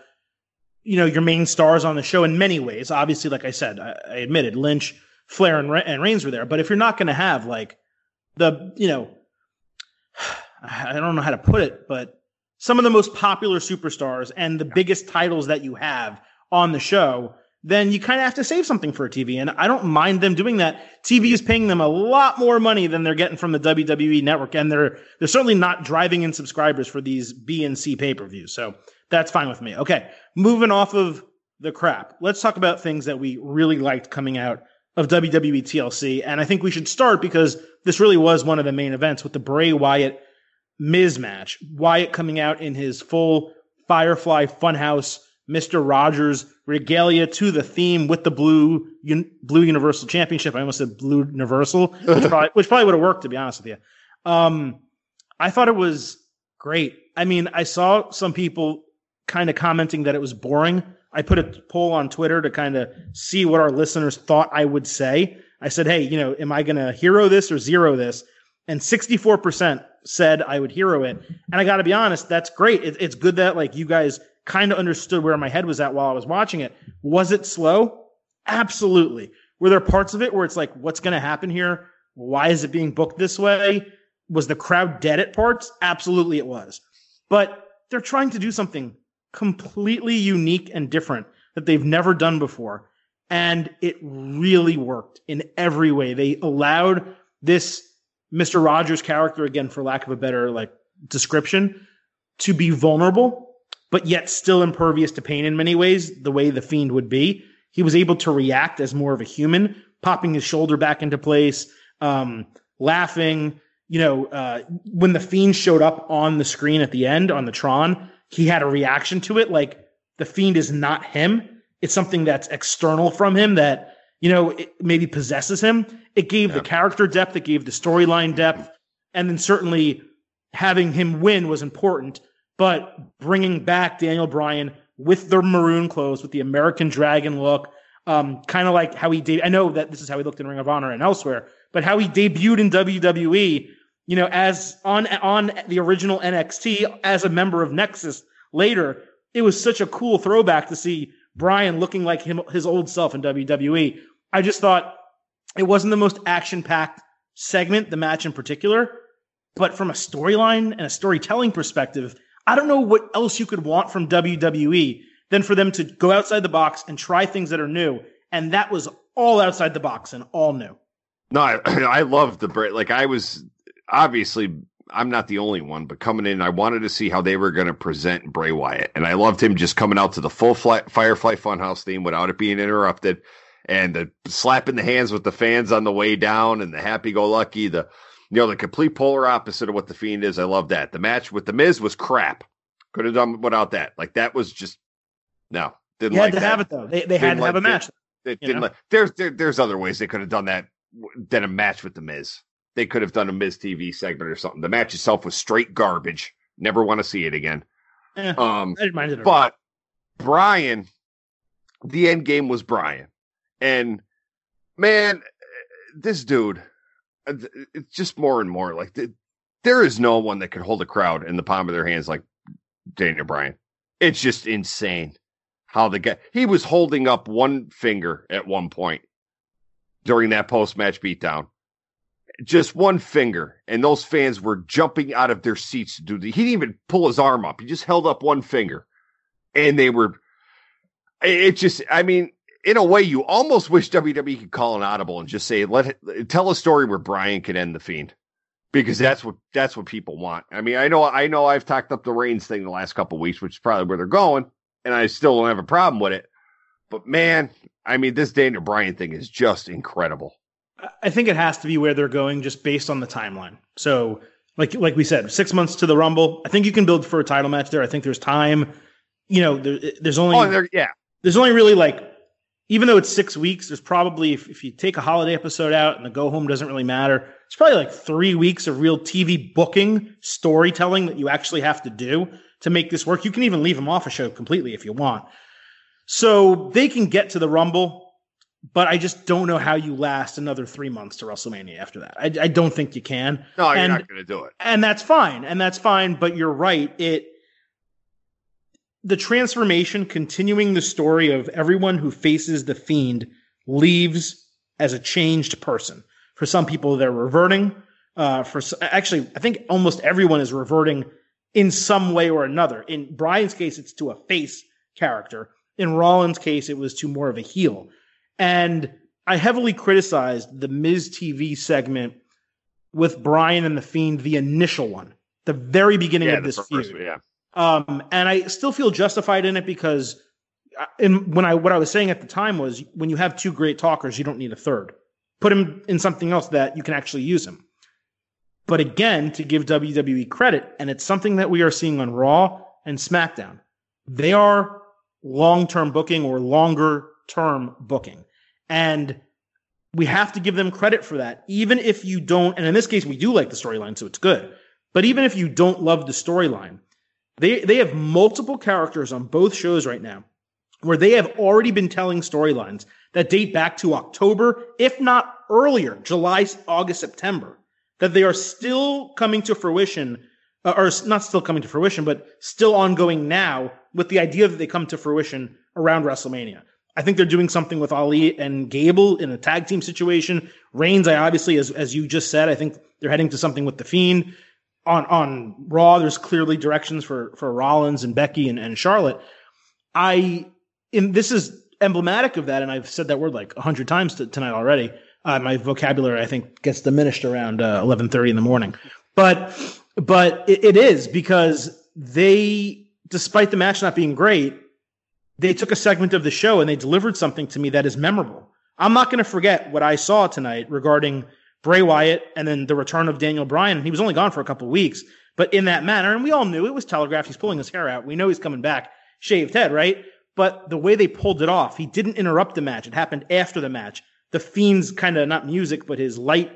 you know your main stars on the show in many ways. Obviously, like I said, I, I admitted Lynch, Flair, and, and Reigns were there. But if you're not going to have like the you know, I don't know how to put it, but some of the most popular superstars and the biggest titles that you have on the show, then you kind of have to save something for a TV. And I don't mind them doing that. TV is paying them a lot more money than they're getting from the WWE network. And they're, they're certainly not driving in subscribers for these B and C pay per views. So that's fine with me. Okay. Moving off of the crap, let's talk about things that we really liked coming out of WWE TLC. And I think we should start because this really was one of the main events with the Bray Wyatt Miz match. Wyatt coming out in his full Firefly Funhouse Mr. Rogers regalia to the theme with the blue un, blue Universal Championship. I almost said blue Universal, which probably, which probably would have worked to be honest with you. Um, I thought it was great. I mean, I saw some people kind of commenting that it was boring. I put a poll on Twitter to kind of see what our listeners thought I would say. I said, Hey, you know, am I going to hero this or zero this? And 64% said I would hero it. And I got to be honest, that's great. It, it's good that like you guys kind of understood where my head was at while I was watching it. Was it slow? Absolutely. Were there parts of it where it's like, what's going to happen here? Why is it being booked this way? Was the crowd dead at parts? Absolutely it was. But they're trying to do something completely unique and different that they've never done before. And it really worked in every way. They allowed this Mr. Rogers character, again, for lack of a better like description, to be vulnerable, but yet still impervious to pain in many ways, the way the fiend would be. He was able to react as more of a human, popping his shoulder back into place, um, laughing. You know, uh, when the fiend showed up on the screen at the end on the Tron, he had a reaction to it. Like the fiend is not him. It's something that's external from him that, you know, it maybe possesses him. It gave yeah. the character depth. It gave the storyline depth. And then certainly having him win was important, but bringing back Daniel Bryan with the maroon clothes, with the American Dragon look, um, kind of like how he did. I know that this is how he looked in Ring of Honor and elsewhere, but how he debuted in WWE, you know, as on on the original NXT as a member of Nexus later, it was such a cool throwback to see Bryan looking like him his old self in WWE. I just thought it wasn't the most action packed segment, the match in particular, but from a storyline and a storytelling perspective, I don't know what else you could want from WWE than for them to go outside the box and try things that are new. And that was all outside the box and all new. No, I, I love the break. Like I was obviously I'm not the only one, but coming in, I wanted to see how they were going to present Bray Wyatt, and I loved him just coming out to the full fly, Firefly Funhouse theme without it being interrupted, and the slapping the hands with the fans on the way down, and the happy-go-lucky, the you know the complete polar opposite of what the Fiend is. I love that. The match with the Miz was crap. Could have done without that. Like that was just no. Didn't you like had to that. have it though. They, they had to like have a match. They, they didn't like, there's there, there's other ways they could have done that than a match with the Miz they could have done a Miz TV segment or something. The match itself was straight garbage. Never want to see it again. Eh, um, but Bryan, the end game was Bryan, and man, this dude, Uh, it's just more and more like there is no one that can hold a crowd in the palm of their hands like Daniel Bryan. It's just insane how the guy he was holding up one finger at one point during that post match beatdown just one finger, and those fans were jumping out of their seats to do the. He didn't even pull his arm up; he just held up one finger, and they were. It just, I mean, in a way, you almost wish WWE could call an audible and just say, "Let it, tell a story where Bryan can end the Fiend," because that's what that's what people want. I mean, I know, I know, I've talked up the Reigns thing the last couple weeks, which is probably where they're going, and I still don't have a problem with it. But man, I mean, this Daniel Bryan thing is just incredible. I think it has to be where they're going just based on the timeline. So, like like we said, six months to the Rumble. I think you can build for a title match there. I think there's time. You know, there, there's only oh, yeah. There's only really like, even though it's six weeks, there's probably if, if you take a holiday episode out and the go home doesn't really matter, it's probably like three weeks of real TV booking, storytelling that you actually have to do to make this work. You can even leave them off a show completely if you want. So they can get to the Rumble but I just don't know how you last another three months to WrestleMania after that. I, I don't think you can. No, and, you're not going to do it, and that's fine, and that's fine. But you're right. It the transformation, continuing the story of everyone who faces the fiend leaves as a changed person. For some people, they're reverting. Uh, for actually, I think almost everyone is reverting in some way or another. In Bryan's case, it's to a face character. In Rollins' case, it was to more of a heel. And I heavily criticized the Miz TV segment with Brian and the Fiend, the initial one, the very beginning yeah, of this feud. yeah. Um, and I still feel justified in it because uh, in, when I what I was saying at the time was when you have two great talkers, you don't need a third. Put him in something else that you can actually use him. But again, to give WWE credit, and it's something that we are seeing on Raw and SmackDown, they are long term booking or longer term booking. And we have to give them credit for that, even if you don't. And in this case, we do like the storyline, so it's good. But even if you don't love the storyline, they, they have multiple characters on both shows right now where they have already been telling storylines that date back to October, if not earlier, July, August, September, that they are still coming to fruition, uh, or not still coming to fruition, but still ongoing now with the idea that they come to fruition around WrestleMania. I think they're doing something with Ali and Gable in a tag team situation. Reigns, I obviously, as as you just said, I think they're heading to something with the Fiend. On on Raw, there's clearly directions for for Rollins and Becky and, and Charlotte. I in this is emblematic of that, and I've said that word like a hundred times tonight already. Uh, my vocabulary, I think, gets diminished around uh, eleven thirty in the morning. But but it, it is because they, despite the match not being great, they took a segment of the show and they delivered something to me that is memorable. I'm not going to forget what I saw tonight regarding Bray Wyatt and then the return of Daniel Bryan. He was only gone for a couple weeks, but in that manner, and we all knew it was telegraphed. He's pulling his hair out. We know he's coming back, shaved head, right? But the way they pulled it off, he didn't interrupt the match. It happened after the match. The Fiend's kind of not music, but his light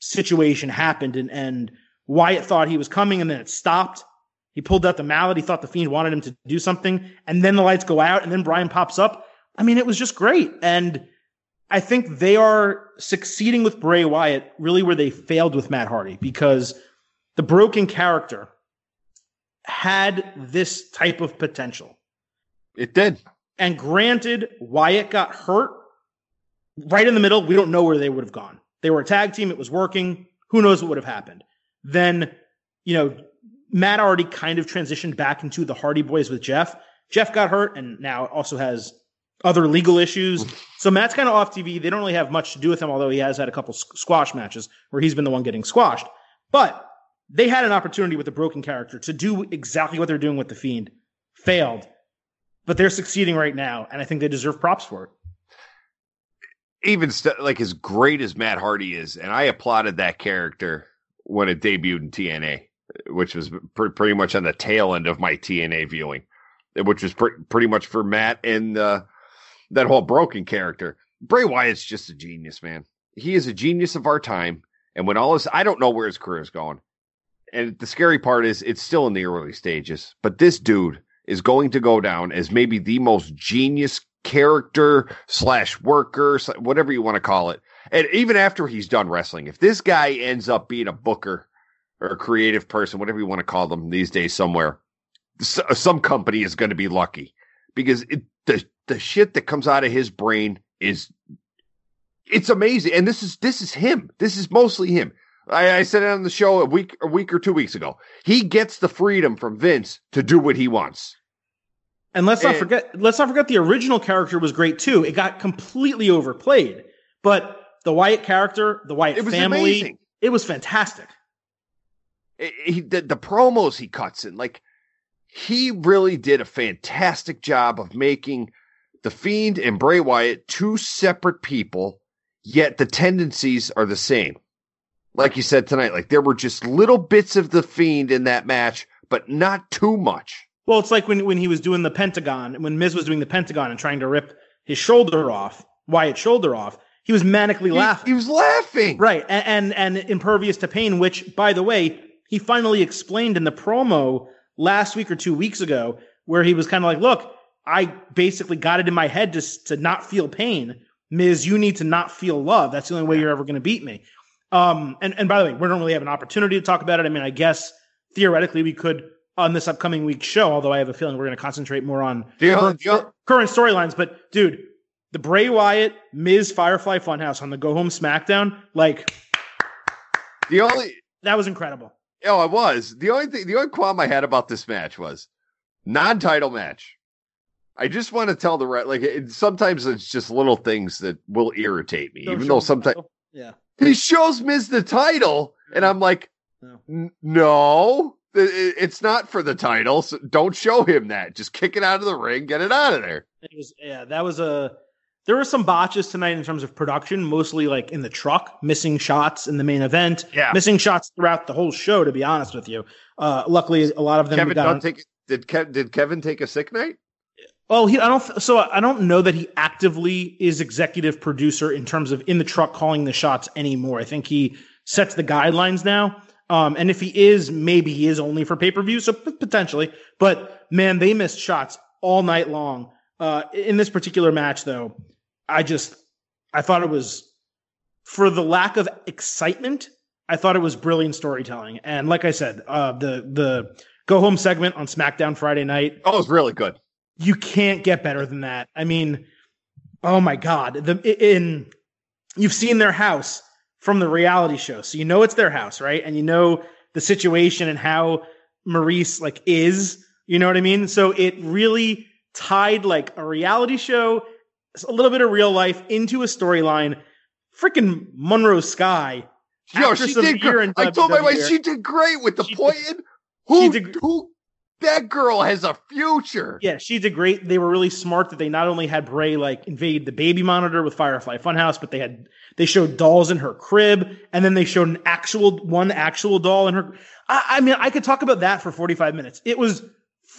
situation happened, and, and Wyatt thought he was coming, and then it stopped. He pulled out the mallet. He thought the Fiend wanted him to do something. And then the lights go out and then Bryan pops up. I mean, it was just great. And I think they are succeeding with Bray Wyatt really where they failed with Matt Hardy because the broken character had this type of potential. It did. And granted, Wyatt got hurt right in the middle. We don't know where they would have gone. They were a tag team. It was working. Who knows what would have happened? Then, you know, Matt already kind of transitioned back into the Hardy Boyz with Jeff. Jeff got hurt and now also has other legal issues. So Matt's kind of off TV. They don't really have much to do with him, although he has had a couple squash matches where he's been the one getting squashed. But they had an opportunity with the broken character to do exactly what they're doing with the Fiend. Failed. But they're succeeding right now, and I think they deserve props for it. Even st- like as great as Matt Hardy is, and I applauded that character when it debuted in TNA which was pr- pretty much on the tail end of my TNA viewing, which was pr- pretty much for Matt and uh, that whole broken character. Bray Wyatt's just a genius, man. He is a genius of our time. And when all this, I don't know where his career is going. And the scary part is it's still in the early stages, but this dude is going to go down as maybe the most genius character slash worker, whatever you want to call it. And even after he's done wrestling, if this guy ends up being a booker or a creative person, whatever you want to call them these days, somewhere, some company is going to be lucky because it, the the shit that comes out of his brain is it's amazing. And this is this is him. This is mostly him. I, I said it on the show a week a week or two weeks ago. He gets the freedom from Vince to do what he wants. And let's not and, forget let's not forget the original character was great too. It got completely overplayed. But the Wyatt character, the Wyatt it family, amazing. it was fantastic. He, the, the promos he cuts in, like he really did a fantastic job of making the Fiend and Bray Wyatt two separate people, yet the tendencies are the same. Like you said tonight, like there were just little bits of the Fiend in that match, but not too much. Well, it's like when, when he was doing the Pentagon, when Miz was doing the Pentagon and trying to rip his shoulder off, Wyatt's shoulder off. He was manically laughing. He was laughing. Right. And, and, and impervious to pain, which, by the way, he finally explained in the promo last week or two weeks ago, where he was kind of like, look, I basically got it in my head just to not feel pain. Miz, you need to not feel love. That's the only way you're ever going to beat me. Um, and, and by the way, we don't really have an opportunity to talk about it. I mean, I guess theoretically we could on this upcoming week's show, although I have a feeling we're going to concentrate more on current, current storylines. But dude, the Bray Wyatt Miz Firefly Funhouse on the Go Home SmackDown, like the only that was incredible. Oh, I was. The only thing, the only qualm I had about this match was non-title match. I just want to tell the right, like it, sometimes it's just little things that will irritate me, Don't even though sometimes, yeah, he shows Miz the title, and I'm like, no, no it's not for the title. So don't show him that. Just kick it out of the ring, get it out of there. It was, yeah, that was a there were some botches tonight in terms of production, mostly like in the truck, missing shots in the main event, yeah. missing shots throughout the whole show. To be honest with you, uh, luckily a lot of them. Kevin, don't take, did Kev, did Kevin take a sick night? Well, he I don't so I don't know that he actively is executive producer in terms of in the truck calling the shots anymore. I think he sets the guidelines now. Um, and if he is, maybe he is only for pay per view, so p- potentially. But man, they missed shots all night long. Uh, in this particular match, though, I just I thought it was for the lack of excitement. I thought it was brilliant storytelling, and like I said, uh, the the go home segment on SmackDown Friday night. Oh, it was really good. You can't get better than that. I mean, oh my god, the in you've seen their house from the reality show, so you know it's their house, right? And you know the situation and how Maryse like is. You know what I mean? So it really tied like a reality show a little bit of real life into a storyline. Freaking Monroe Sky. Yo, she did great. I told my wife she did great with the she pointed. Did, who, did, who, that girl has a future. Yeah, she did great. They were really smart that they not only had Bray like invade the baby monitor with Firefly Funhouse, but they had they showed dolls in her crib, and then they showed an actual one actual doll in her. I, I mean, I could talk about that for forty five minutes. It was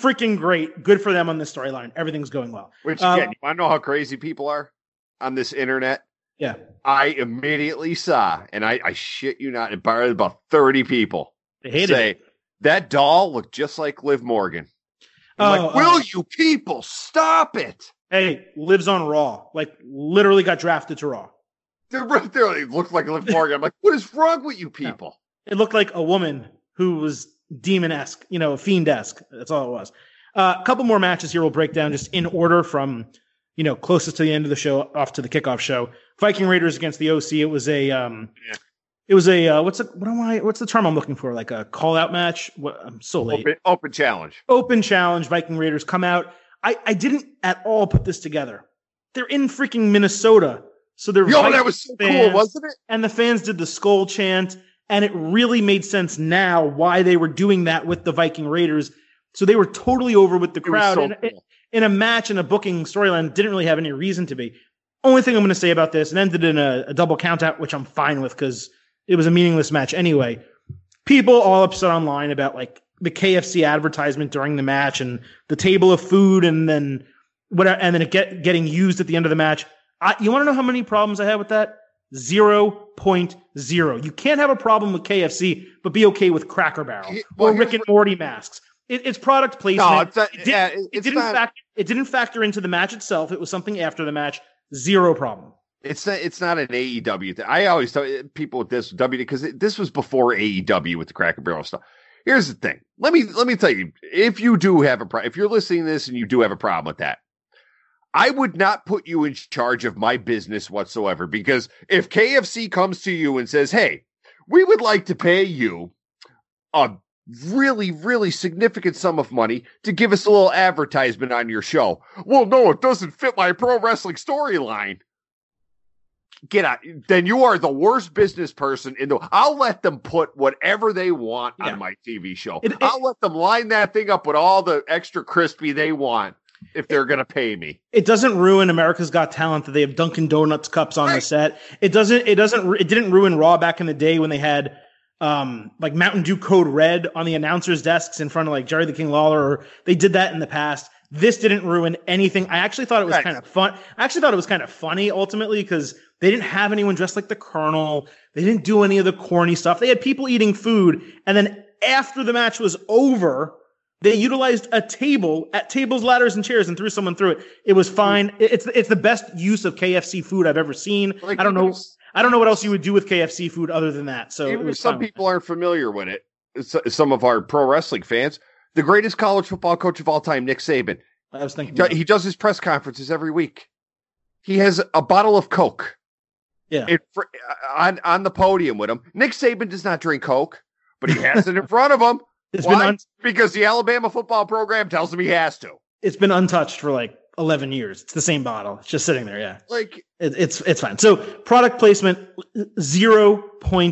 freaking great. Good for them on this storyline. Everything's going well. Which again, um, you want to know how crazy people are on this internet? Yeah. I immediately saw, and I, I shit you not, about 30 people they say it. that doll looked just like Liv Morgan. I'm oh, like, will uh, you people stop it? Hey, Liv's on Raw. Like, literally got drafted to Raw. They're right there. It looked like Liv Morgan. I'm like, what is wrong with you people? No. It looked like a woman who was demon esque, you know, fiend esque. That's all it was. Uh, a couple more matches here we'll break down just in order from, you know, closest to the end of the show off to the kickoff show. Viking Raiders against the OC. It was a, um, yeah. it was a, uh, what's a, what am I, what's the term I'm looking for? Like a call out match? What, I'm so late. Open, open challenge. Open challenge. Viking Raiders come out. I, I didn't at all put this together. They're in freaking Minnesota. So they're, yo, that was so fans, cool, wasn't it? And the fans did the skull chant and it really made sense now why they were doing that with the Viking Raiders. So they were totally over with the crowd. So cool. in a match and a booking storyline, didn't really have any reason to be. Only thing I'm going to say about this, and ended in a, a double count out, which I'm fine with because it was a meaningless match anyway. People all upset online about like the KFC advertisement during the match and the table of food, and then whatever, and then it get getting used at the end of the match. I, you want to know how many problems I had with that? 0.0. You can't have a problem with KFC, but be okay with Cracker Barrel well, or Rick and Morty masks. It, it's product placement. No, it's, it, did, yeah, it's it didn't not, factor, it didn't factor into the match itself. It was something after the match. Zero problem. It's not, it's not an AEW thing. I always tell people with this W because this was before AEW with the Cracker Barrel stuff. Here's the thing. Let me let me tell you. If you do have a problem, if you're listening to this and you do have a problem with that, I would not put you in charge of my business whatsoever because if KFC comes to you and says, "Hey, we would like to pay you a really, really significant sum of money to give us a little advertisement on your show," well, no, it doesn't fit my pro wrestling storyline. Get out. Then you are the worst business person in the. I'll let them put whatever they want Yeah. on my TV show. It- it- I'll let them line that thing up with all the extra crispy they want if they're going to pay me. it doesn't ruin America's Got Talent that they have Dunkin' Donuts cups on the set. It doesn't. It doesn't. It didn't ruin Raw back in the day when they had um like Mountain Dew Code Red on the announcers' desks in front of like Jerry the King Lawler. Or they did that in the past. This didn't ruin anything. I actually thought it was Right. kind of fun. I actually thought it was kind of funny ultimately because they didn't have anyone dressed like the Colonel. They didn't do any of the corny stuff. They had people eating food, and then after the match was over, they utilized a table at tables, ladders, and chairs and threw someone through it. It was fine. It's it's the best use of KFC food I've ever seen. Like, I don't know. if- I don't know what else you would do with KFC food other than that. So Even if was some people aren't familiar with it, some of our pro wrestling fans, the greatest college football coach of all time, Nick Saban, I was thinking. do- he does his press conferences every week. He has a bottle of Coke yeah. in uh, on on the podium with him. Nick Saban does not drink Coke, but he has it in front of him. It's Why? been un- because the Alabama football program tells him he has to. it's been untouched for like eleven years. It's the same bottle. It's just sitting there. Yeah. Like It, it's it's fine. So product placement zero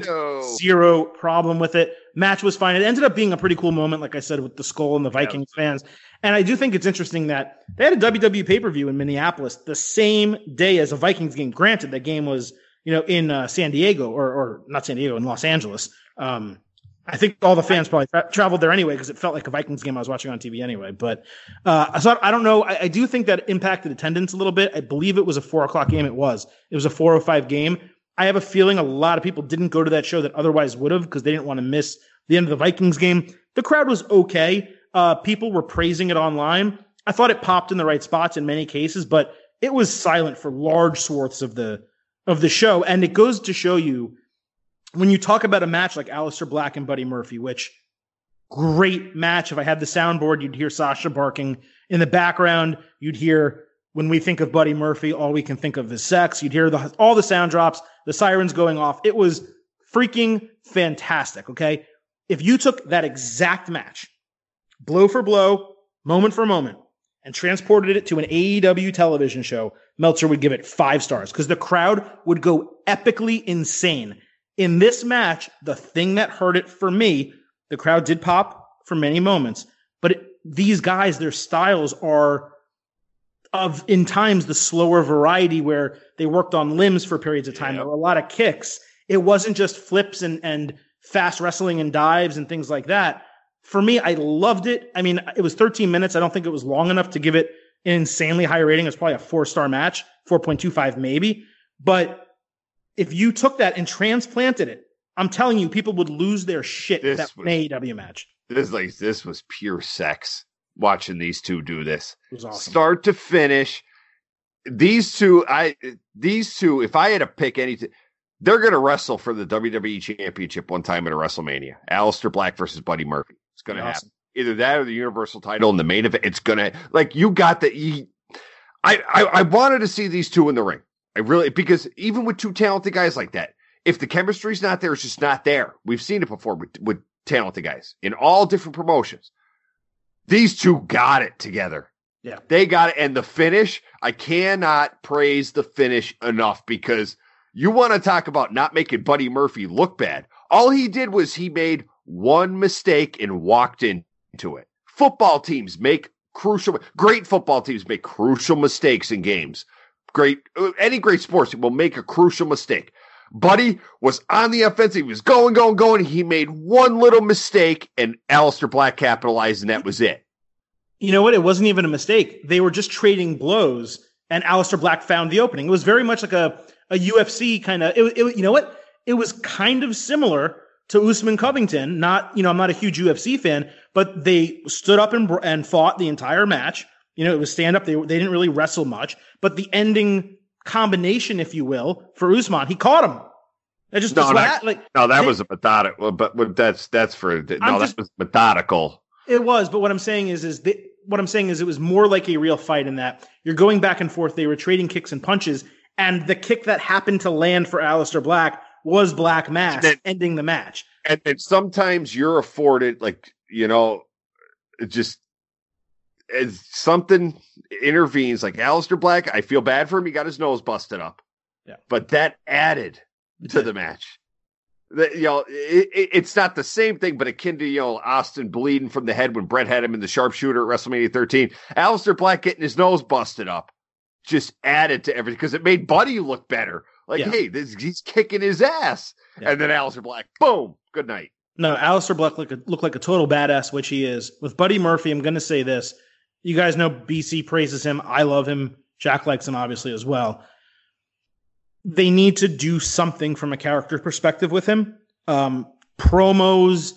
No. zero problem with it. Match was fine. It ended up being a pretty cool moment, like I said, with the skull and the Vikings fans. And I do think it's interesting that they had a WWE pay per view in Minneapolis the same day as a Vikings game. Granted, that game was you know in uh, San Diego or or not San Diego in Los Angeles. Um, I think all the fans probably tra- traveled there anyway because it felt like a Vikings game I was watching on TV anyway. But uh, so I don't know. I, I do think that impacted attendance a little bit. I believe it was a four o'clock game. It was. It was a four o five game. I have a feeling a lot of people didn't go to that show that otherwise would have because they didn't want to miss the end of the Vikings game. The crowd was okay. Uh, people were praising it online. I thought it popped in the right spots in many cases, but it was silent for large swaths of the of the show. And it goes to show you when you talk about a match like Aleister Black and Buddy Murphy, which great match. If I had the soundboard, you'd hear Sasha barking in the background. You'd hear when we think of Buddy Murphy, all we can think of is sex. You'd hear the, all the sound drops, the sirens going off. It was freaking fantastic. Okay. If you took that exact match, blow for blow, moment for moment, and transported it to an AEW television show, Meltzer would give it five stars because the crowd would go epically insane. In this match, the thing that hurt it for me, the crowd did pop for many moments, but it, these guys, their styles are of in times the slower variety where they worked on limbs for periods of time. There were a lot of kicks. It wasn't just flips and, and fast wrestling and dives and things like that. For me, I loved it. I mean, it was 13 minutes. I don't think it was long enough to give it an insanely high rating. It's probably a four star match, 4.25 maybe. But if you took that and transplanted it, I'm telling you, people would lose their shit This that was- an AEW match. This like this was pure sex watching these two do this. Awesome. Start to finish. These two, I these two, if I had to pick anything, they're gonna wrestle for the WWE championship one time at a WrestleMania. Aleister Black versus Buddy Murphy. It's gonna Awesome. happen. Either that or the Universal title in the main event. It's gonna like you got the you, I, I I wanted to see these two in the ring. I really because even with two talented guys like that, if the chemistry's not there, it's just not there. We've seen it before with, with talented guys in all different promotions. These two got it together. Yeah. They got it. And the finish, I cannot praise the finish enough because you want to talk about not making Buddy Murphy look bad. All he did was he made one mistake and walked into it. Football teams make crucial, great football teams make crucial mistakes in games. Great, any great sports will make a crucial mistake. Buddy was on the offensive. He was going, going, going. He made one little mistake and Aleister Black capitalized and that was it. You know what? It wasn't even a mistake. They were just trading blows, and Aleister Black found the opening. It was very much like a, a UFC kind of. It, it, you know what? It was kind of similar to Usman Covington. Not, you know, I'm not a huge UFC fan, but they stood up and and fought the entire match. You know, it was stand up. They they didn't really wrestle much, but the ending combination, if you will, for Usman, he caught him. That just No, that- like No, that they- was a methodical, but, but that's that's for no, I'm that just- was methodical. It was, but what I'm saying is, is they, what I'm saying is it was more like a real fight in that you're going back and forth. They were trading kicks and punches, and the kick that happened to land for Aleister Black was Black Mass, then, ending the match. And, and sometimes you're afforded, like you know, just as something intervenes, like Aleister Black. I feel bad for him; he got his nose busted up. Yeah, but that added to the match. The, you know, it, it, it's not the same thing, but akin to you know Austin bleeding from the head when Bret had him in the sharpshooter at WrestleMania 13. Aleister Black getting his nose busted up just added to everything because it made Buddy look better. Like, yeah. hey, this, he's kicking his ass, yeah. and then Aleister Black, boom, good night. No, Aleister Black looked, looked like a total badass, which he is. With Buddy Murphy, I'm going to say this. You guys know BC praises him. I love him. Jack likes him, obviously, as well they need to do something from a character perspective with him. Um, promos,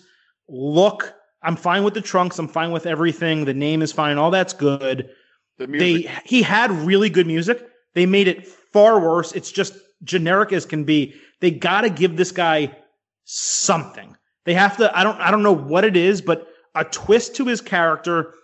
look. I'm fine with the trunks. I'm fine with everything. The name is fine. All that's good. The they he had really good music. They made it far worse. It's just generic as can be. They got to give this guy something. They have to. I don't. I don't know what it is, but a twist to his character.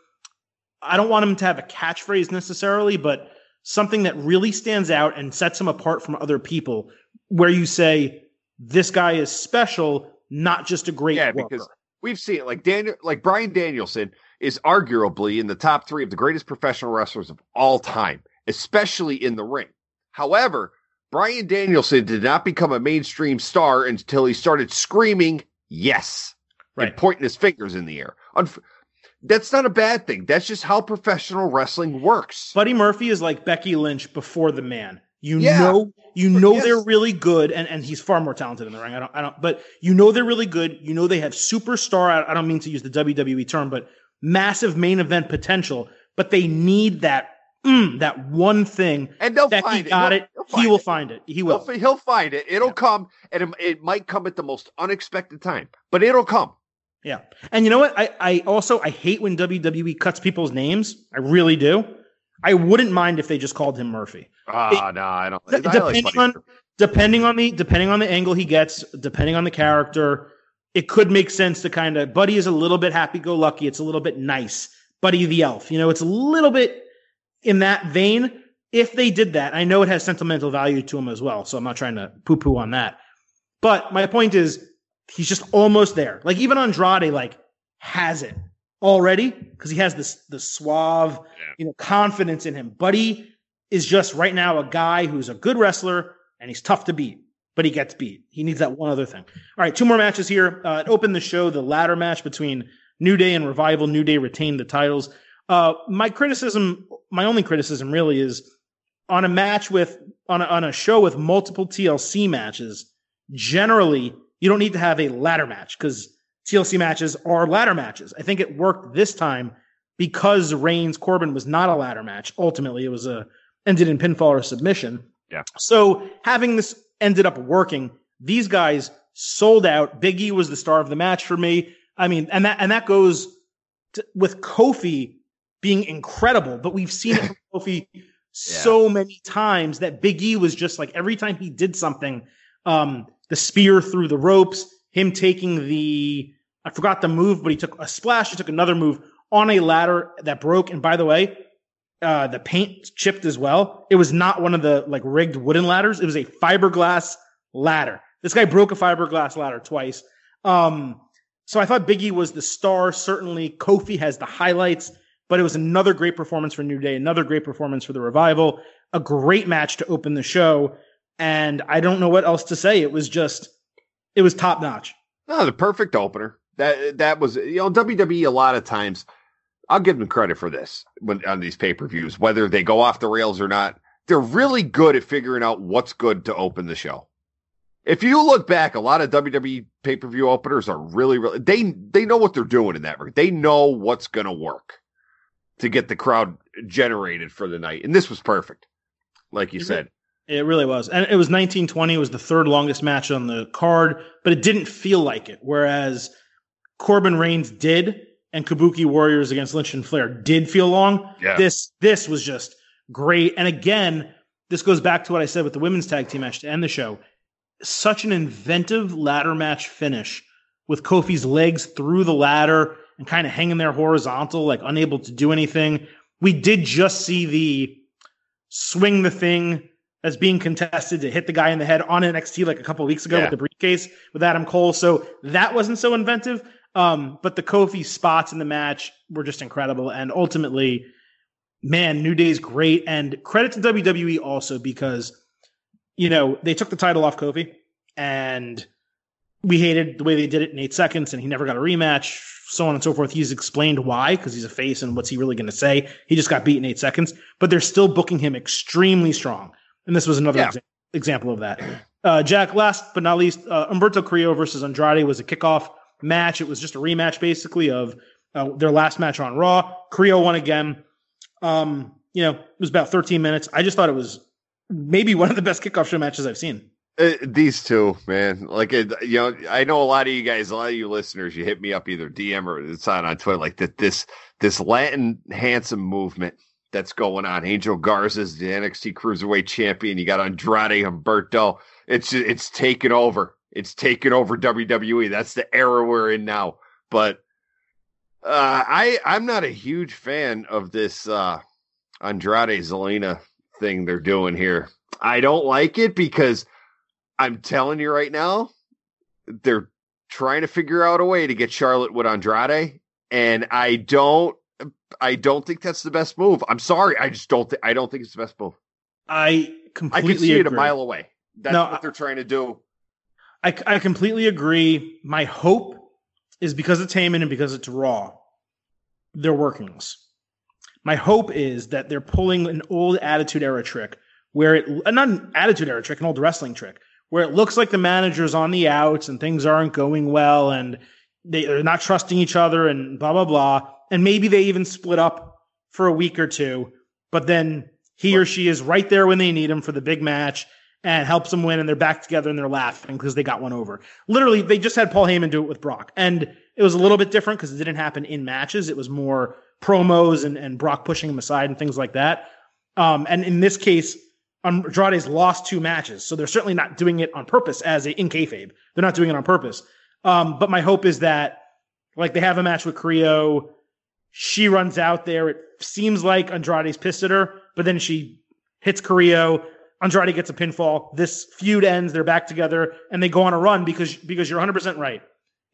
I don't want him to have a catchphrase necessarily, but something that really stands out and sets him apart from other people where you say this guy is special not just a great yeah worker. because we've seen it like daniel like bryan danielson is arguably in the top three of the greatest professional wrestlers of all time especially in the ring however Bryan danielson did not become a mainstream star until he started screaming yes right. and pointing his fingers in the air Unf- that's not a bad thing. That's just how professional wrestling works. Buddy Murphy is like Becky Lynch before the man. You yeah. know, you know yes. they're really good, and, and he's far more talented in the ring. I don't, I don't, but you know they're really good. You know they have superstar. I don't mean to use the WWE term, but massive main event potential. But they need that, mm, that one thing. And they'll Becky find it. Got he'll, it. He'll he will it. find it. He will. He'll, he'll find it. It'll yeah. come, and it, it might come at the most unexpected time, but it'll come. Yeah. And you know what? I, I also I hate when WWE cuts people's names. I really do. I wouldn't mind if they just called him Murphy. Ah, uh, no, I don't. I depending like on depending on the depending on the angle he gets, depending on the character, it could make sense to kind of Buddy is a little bit happy go lucky. It's a little bit nice. Buddy the elf. You know, it's a little bit in that vein. If they did that, I know it has sentimental value to him as well. So I'm not trying to poo poo on that. But my point is, he's just almost there. Like even Andrade, like has it already because he has this the suave, yeah. you know, confidence in him. Buddy is just right now a guy who's a good wrestler and he's tough to beat, but he gets beat. He needs that one other thing. All right, two more matches here. Uh, it opened the show, the ladder match between New Day and Revival. New Day retained the titles. Uh, my criticism, my only criticism really is on a match with on a, on a show with multiple TLC matches. Generally, you don't need to have a ladder match because TLC matches are ladder matches. I think it worked this time because Reigns Corbin was not a ladder match. Ultimately, it was a ended in pinfall or submission. Yeah. So having this ended up working, these guys sold out. Biggie was the star of the match for me. I mean, and that and that goes to, with Kofi being incredible, but we've seen it from Kofi yeah. so many times that Big E was just like every time he did something, um, the spear through the ropes, him taking the, I forgot the move, but he took a splash. He took another move on a ladder that broke. And by the way, uh, the paint chipped as well. It was not one of the like rigged wooden ladders. It was a fiberglass ladder. This guy broke a fiberglass ladder twice. Um, so I thought Biggie was the star. Certainly, Kofi has the highlights, but it was another great performance for New Day, another great performance for the Revival, a great match to open the show and I don't know what else to say. It was just, it was top notch. No, the perfect opener. That that was you know WWE a lot of times. I'll give them credit for this when on these pay per views, whether they go off the rails or not. They're really good at figuring out what's good to open the show. If you look back, a lot of WWE pay per view openers are really, really they they know what they're doing in that. They know what's going to work to get the crowd generated for the night, and this was perfect, like you mm-hmm. said. It really was. And it was 1920. It was the third longest match on the card, but it didn't feel like it. Whereas Corbin Reigns did and Kabuki Warriors against Lynch and Flair did feel long. Yeah. This this was just great. And again, this goes back to what I said with the women's tag team match to end the show. Such an inventive ladder match finish with Kofi's legs through the ladder and kind of hanging there horizontal, like unable to do anything. We did just see the swing the thing as being contested to hit the guy in the head on NXT like a couple weeks ago yeah. with the briefcase with Adam Cole. So that wasn't so inventive. Um, but the Kofi spots in the match were just incredible. And ultimately, man, New Day's great. And credit to WWE also because, you know, they took the title off Kofi and we hated the way they did it in eight seconds and he never got a rematch, so on and so forth. He's explained why because he's a face and what's he really going to say? He just got beat in eight seconds, but they're still booking him extremely strong. And this was another yeah. exa- example of that. Uh, Jack, last but not least, uh, Humberto Carrillo versus Andrade was a kickoff match. It was just a rematch basically of uh, their last match on Raw. Carrillo won again. Um, you know, it was about 13 minutes. I just thought it was maybe one of the best kickoff show matches I've seen. Uh, these two, man, like you know, I know a lot of you guys, a lot of you listeners, you hit me up either DM or it's on on Twitter, like that. This this Latin handsome movement that's going on. Angel Garza's the NXT Cruiserweight Champion. You got Andrade Humberto. It's it's taken over. It's taken over WWE. That's the era we're in now. But uh, I I'm not a huge fan of this uh, Andrade Zelina thing they're doing here. I don't like it because I'm telling you right now, they're trying to figure out a way to get Charlotte with Andrade, and I don't, I don't think that's the best move. I'm sorry, I just don't. Th- I don't think it's the best move. I completely. I can see agree. it a mile away. That's no, what they're trying to do. I, I completely agree. My hope is because it's Heyman and because it's Raw, they're working this. My hope is that they're pulling an old Attitude Era trick where it, uh, not an Attitude Era trick, an old wrestling trick, where it looks like the manager's on the outs and things aren't going well and they, are not trusting each other and blah, blah, blah. And maybe they even split up for a week or two, but then he or she is right there when they need him for the big match and helps them win and they're back together and they're laughing because they got one over. Literally, they just had Paul Heyman do it with Brock. And it was a little bit different because it didn't happen in matches. It was more promos and, and Brock pushing him aside and things like that. Um, and in this case, Andrade's lost two matches, so they're certainly not doing it on purpose as a in kayfabe. They're not doing it on purpose. Um, but my hope is that, like, they have a match with Carrillo. She runs out there. It seems like Andrade's pissed at her, but then she hits Carrillo. Andrade gets a pinfall. This feud ends. They're back together, and they go on a run because because you're 100 percent right.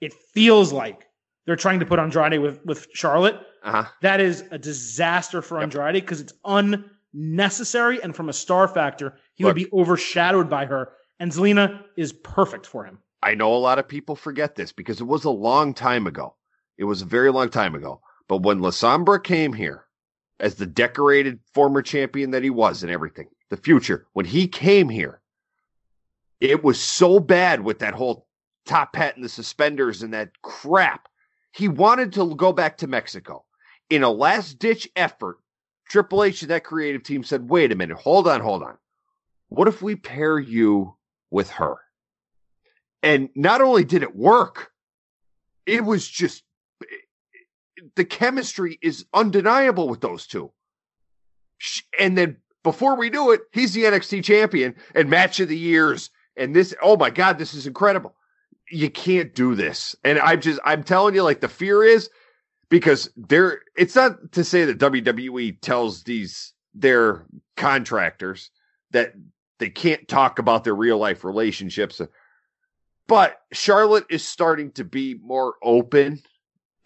It feels like they're trying to put Andrade with with Charlotte. Uh-huh. That is a disaster for yep. Andrade because it's unnecessary and from a star factor, he Look, would be overshadowed by her. And Zelina is perfect for him. I know a lot of people forget this because it was a long time ago. It was a very long time ago. But when La Sombra came here as the decorated former champion that he was and everything, the future, when he came here, it was so bad with that whole top hat and the suspenders and that crap. He wanted to go back to Mexico. In a last ditch effort, Triple H and that creative team said, wait a minute, hold on, hold on. What if we pair you with her? And not only did it work, it was just the chemistry is undeniable with those two. And then before we knew it, he's the NXT champion and match of the years. And this, oh my God, this is incredible. You can't do this. And I'm just, I'm telling you, like the fear is because they're it's not to say that WWE tells these their contractors that they can't talk about their real life relationships but Charlotte is starting to be more open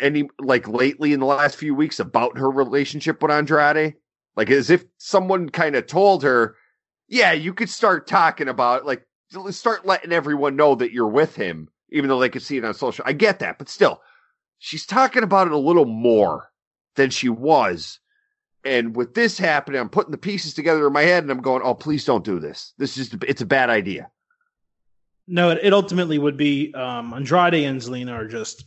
any like lately in the last few weeks about her relationship with Andrade like as if someone kind of told her yeah you could start talking about like start letting everyone know that you're with him even though they could see it on social I get that but still she's talking about it a little more than she was. And with this happening, I'm putting the pieces together in my head and I'm going, oh, please don't do this. This is, it's a bad idea. No, it, it ultimately would be um, Andrade and Zelina are just,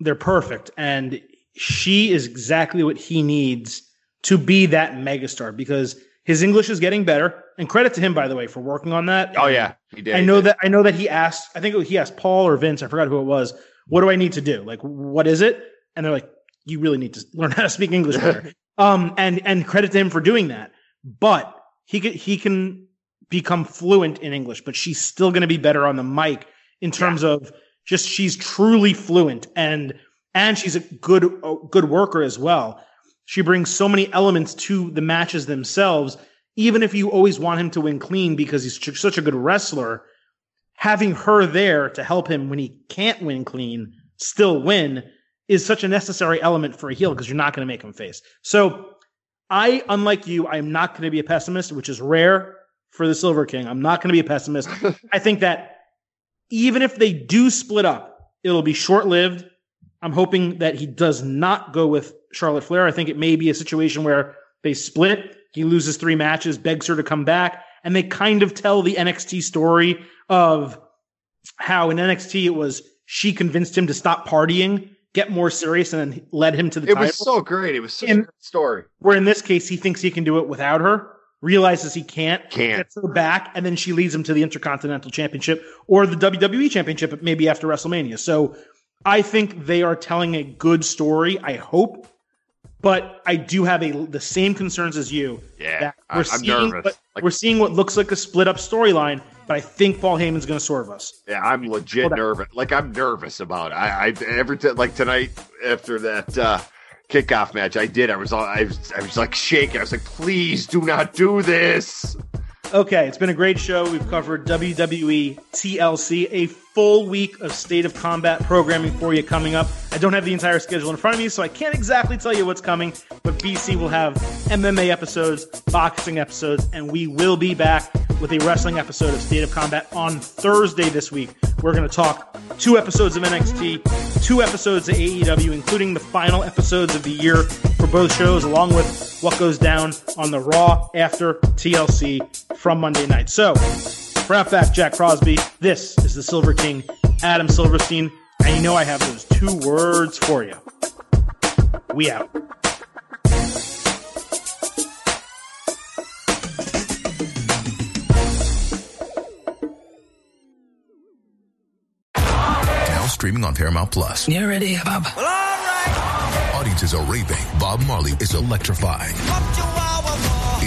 they're perfect. And she is exactly what he needs to be that megastar because his English is getting better. And credit to him, by the way, for working on that. Oh, yeah. He did. I know that, I know that he asked, I think he asked Paul or Vince, I forgot who it was what do I need to do? Like, what is it? And they're like, you really need to learn how to speak English better. um, and, and credit to him for doing that. But he can, he can become fluent in English, but she's still going to be better on the mic in terms yeah. of just she's truly fluent. And and she's a good a good worker as well. She brings so many elements to the matches themselves. Even if you always want him to win clean because he's such a good wrestler, having her there to help him when he can't win clean, still win, is such a necessary element for a heel because you're not going to make him face. So I, unlike you, I am not going to be a pessimist, which is rare for the Silver King. I'm not going to be a pessimist. I think that even if they do split up, it'll be short lived. I'm hoping that he does not go with Charlotte Flair. I think it may be a situation where they split. He loses three matches, begs her to come back, and they kind of tell the NXT story of how in NXT it was she convinced him to stop partying, get more serious, and then led him to the it title. was so great. It was such and, a great story. Where in this case, he thinks he can do it without her, realizes he can't, can't. gets her back, and then she leads him to the Intercontinental Championship or the WWE Championship, maybe after WrestleMania. So I think they are telling a good story. I hope. But I do have a the same concerns as you. Yeah, we're I'm seeing nervous. What, like, we're seeing what looks like a split up storyline, but I think Paul Heyman's going to swerve us. Yeah, I'm legit nervous. Like I'm nervous about it. I, I every t- like tonight after that uh, kickoff match, I did. I was all, I was I was like shaking. I was like, please do not do this. Okay, it's been a great show. We've covered WWE, TLC, a full week of state of combat programming for you coming up. I don't have the entire schedule in front of me, so I can't exactly tell you what's coming, but BC will have MMA episodes, boxing episodes, and we will be back with a wrestling episode of State of Combat on Thursday this week. We're going to talk two episodes of NXT, two episodes of AEW, including the final episodes of the year for both shows, along with what goes down on the Raw after TLC from Monday night. So, for Outback Jack Crosby, this is the Silver King, Adam Silverstein, and you know I have those two words for you. We out. Now streaming on Paramount Plus. You ready, Bob? Well, all right. Audiences are raving. Bob Marley is electrifying.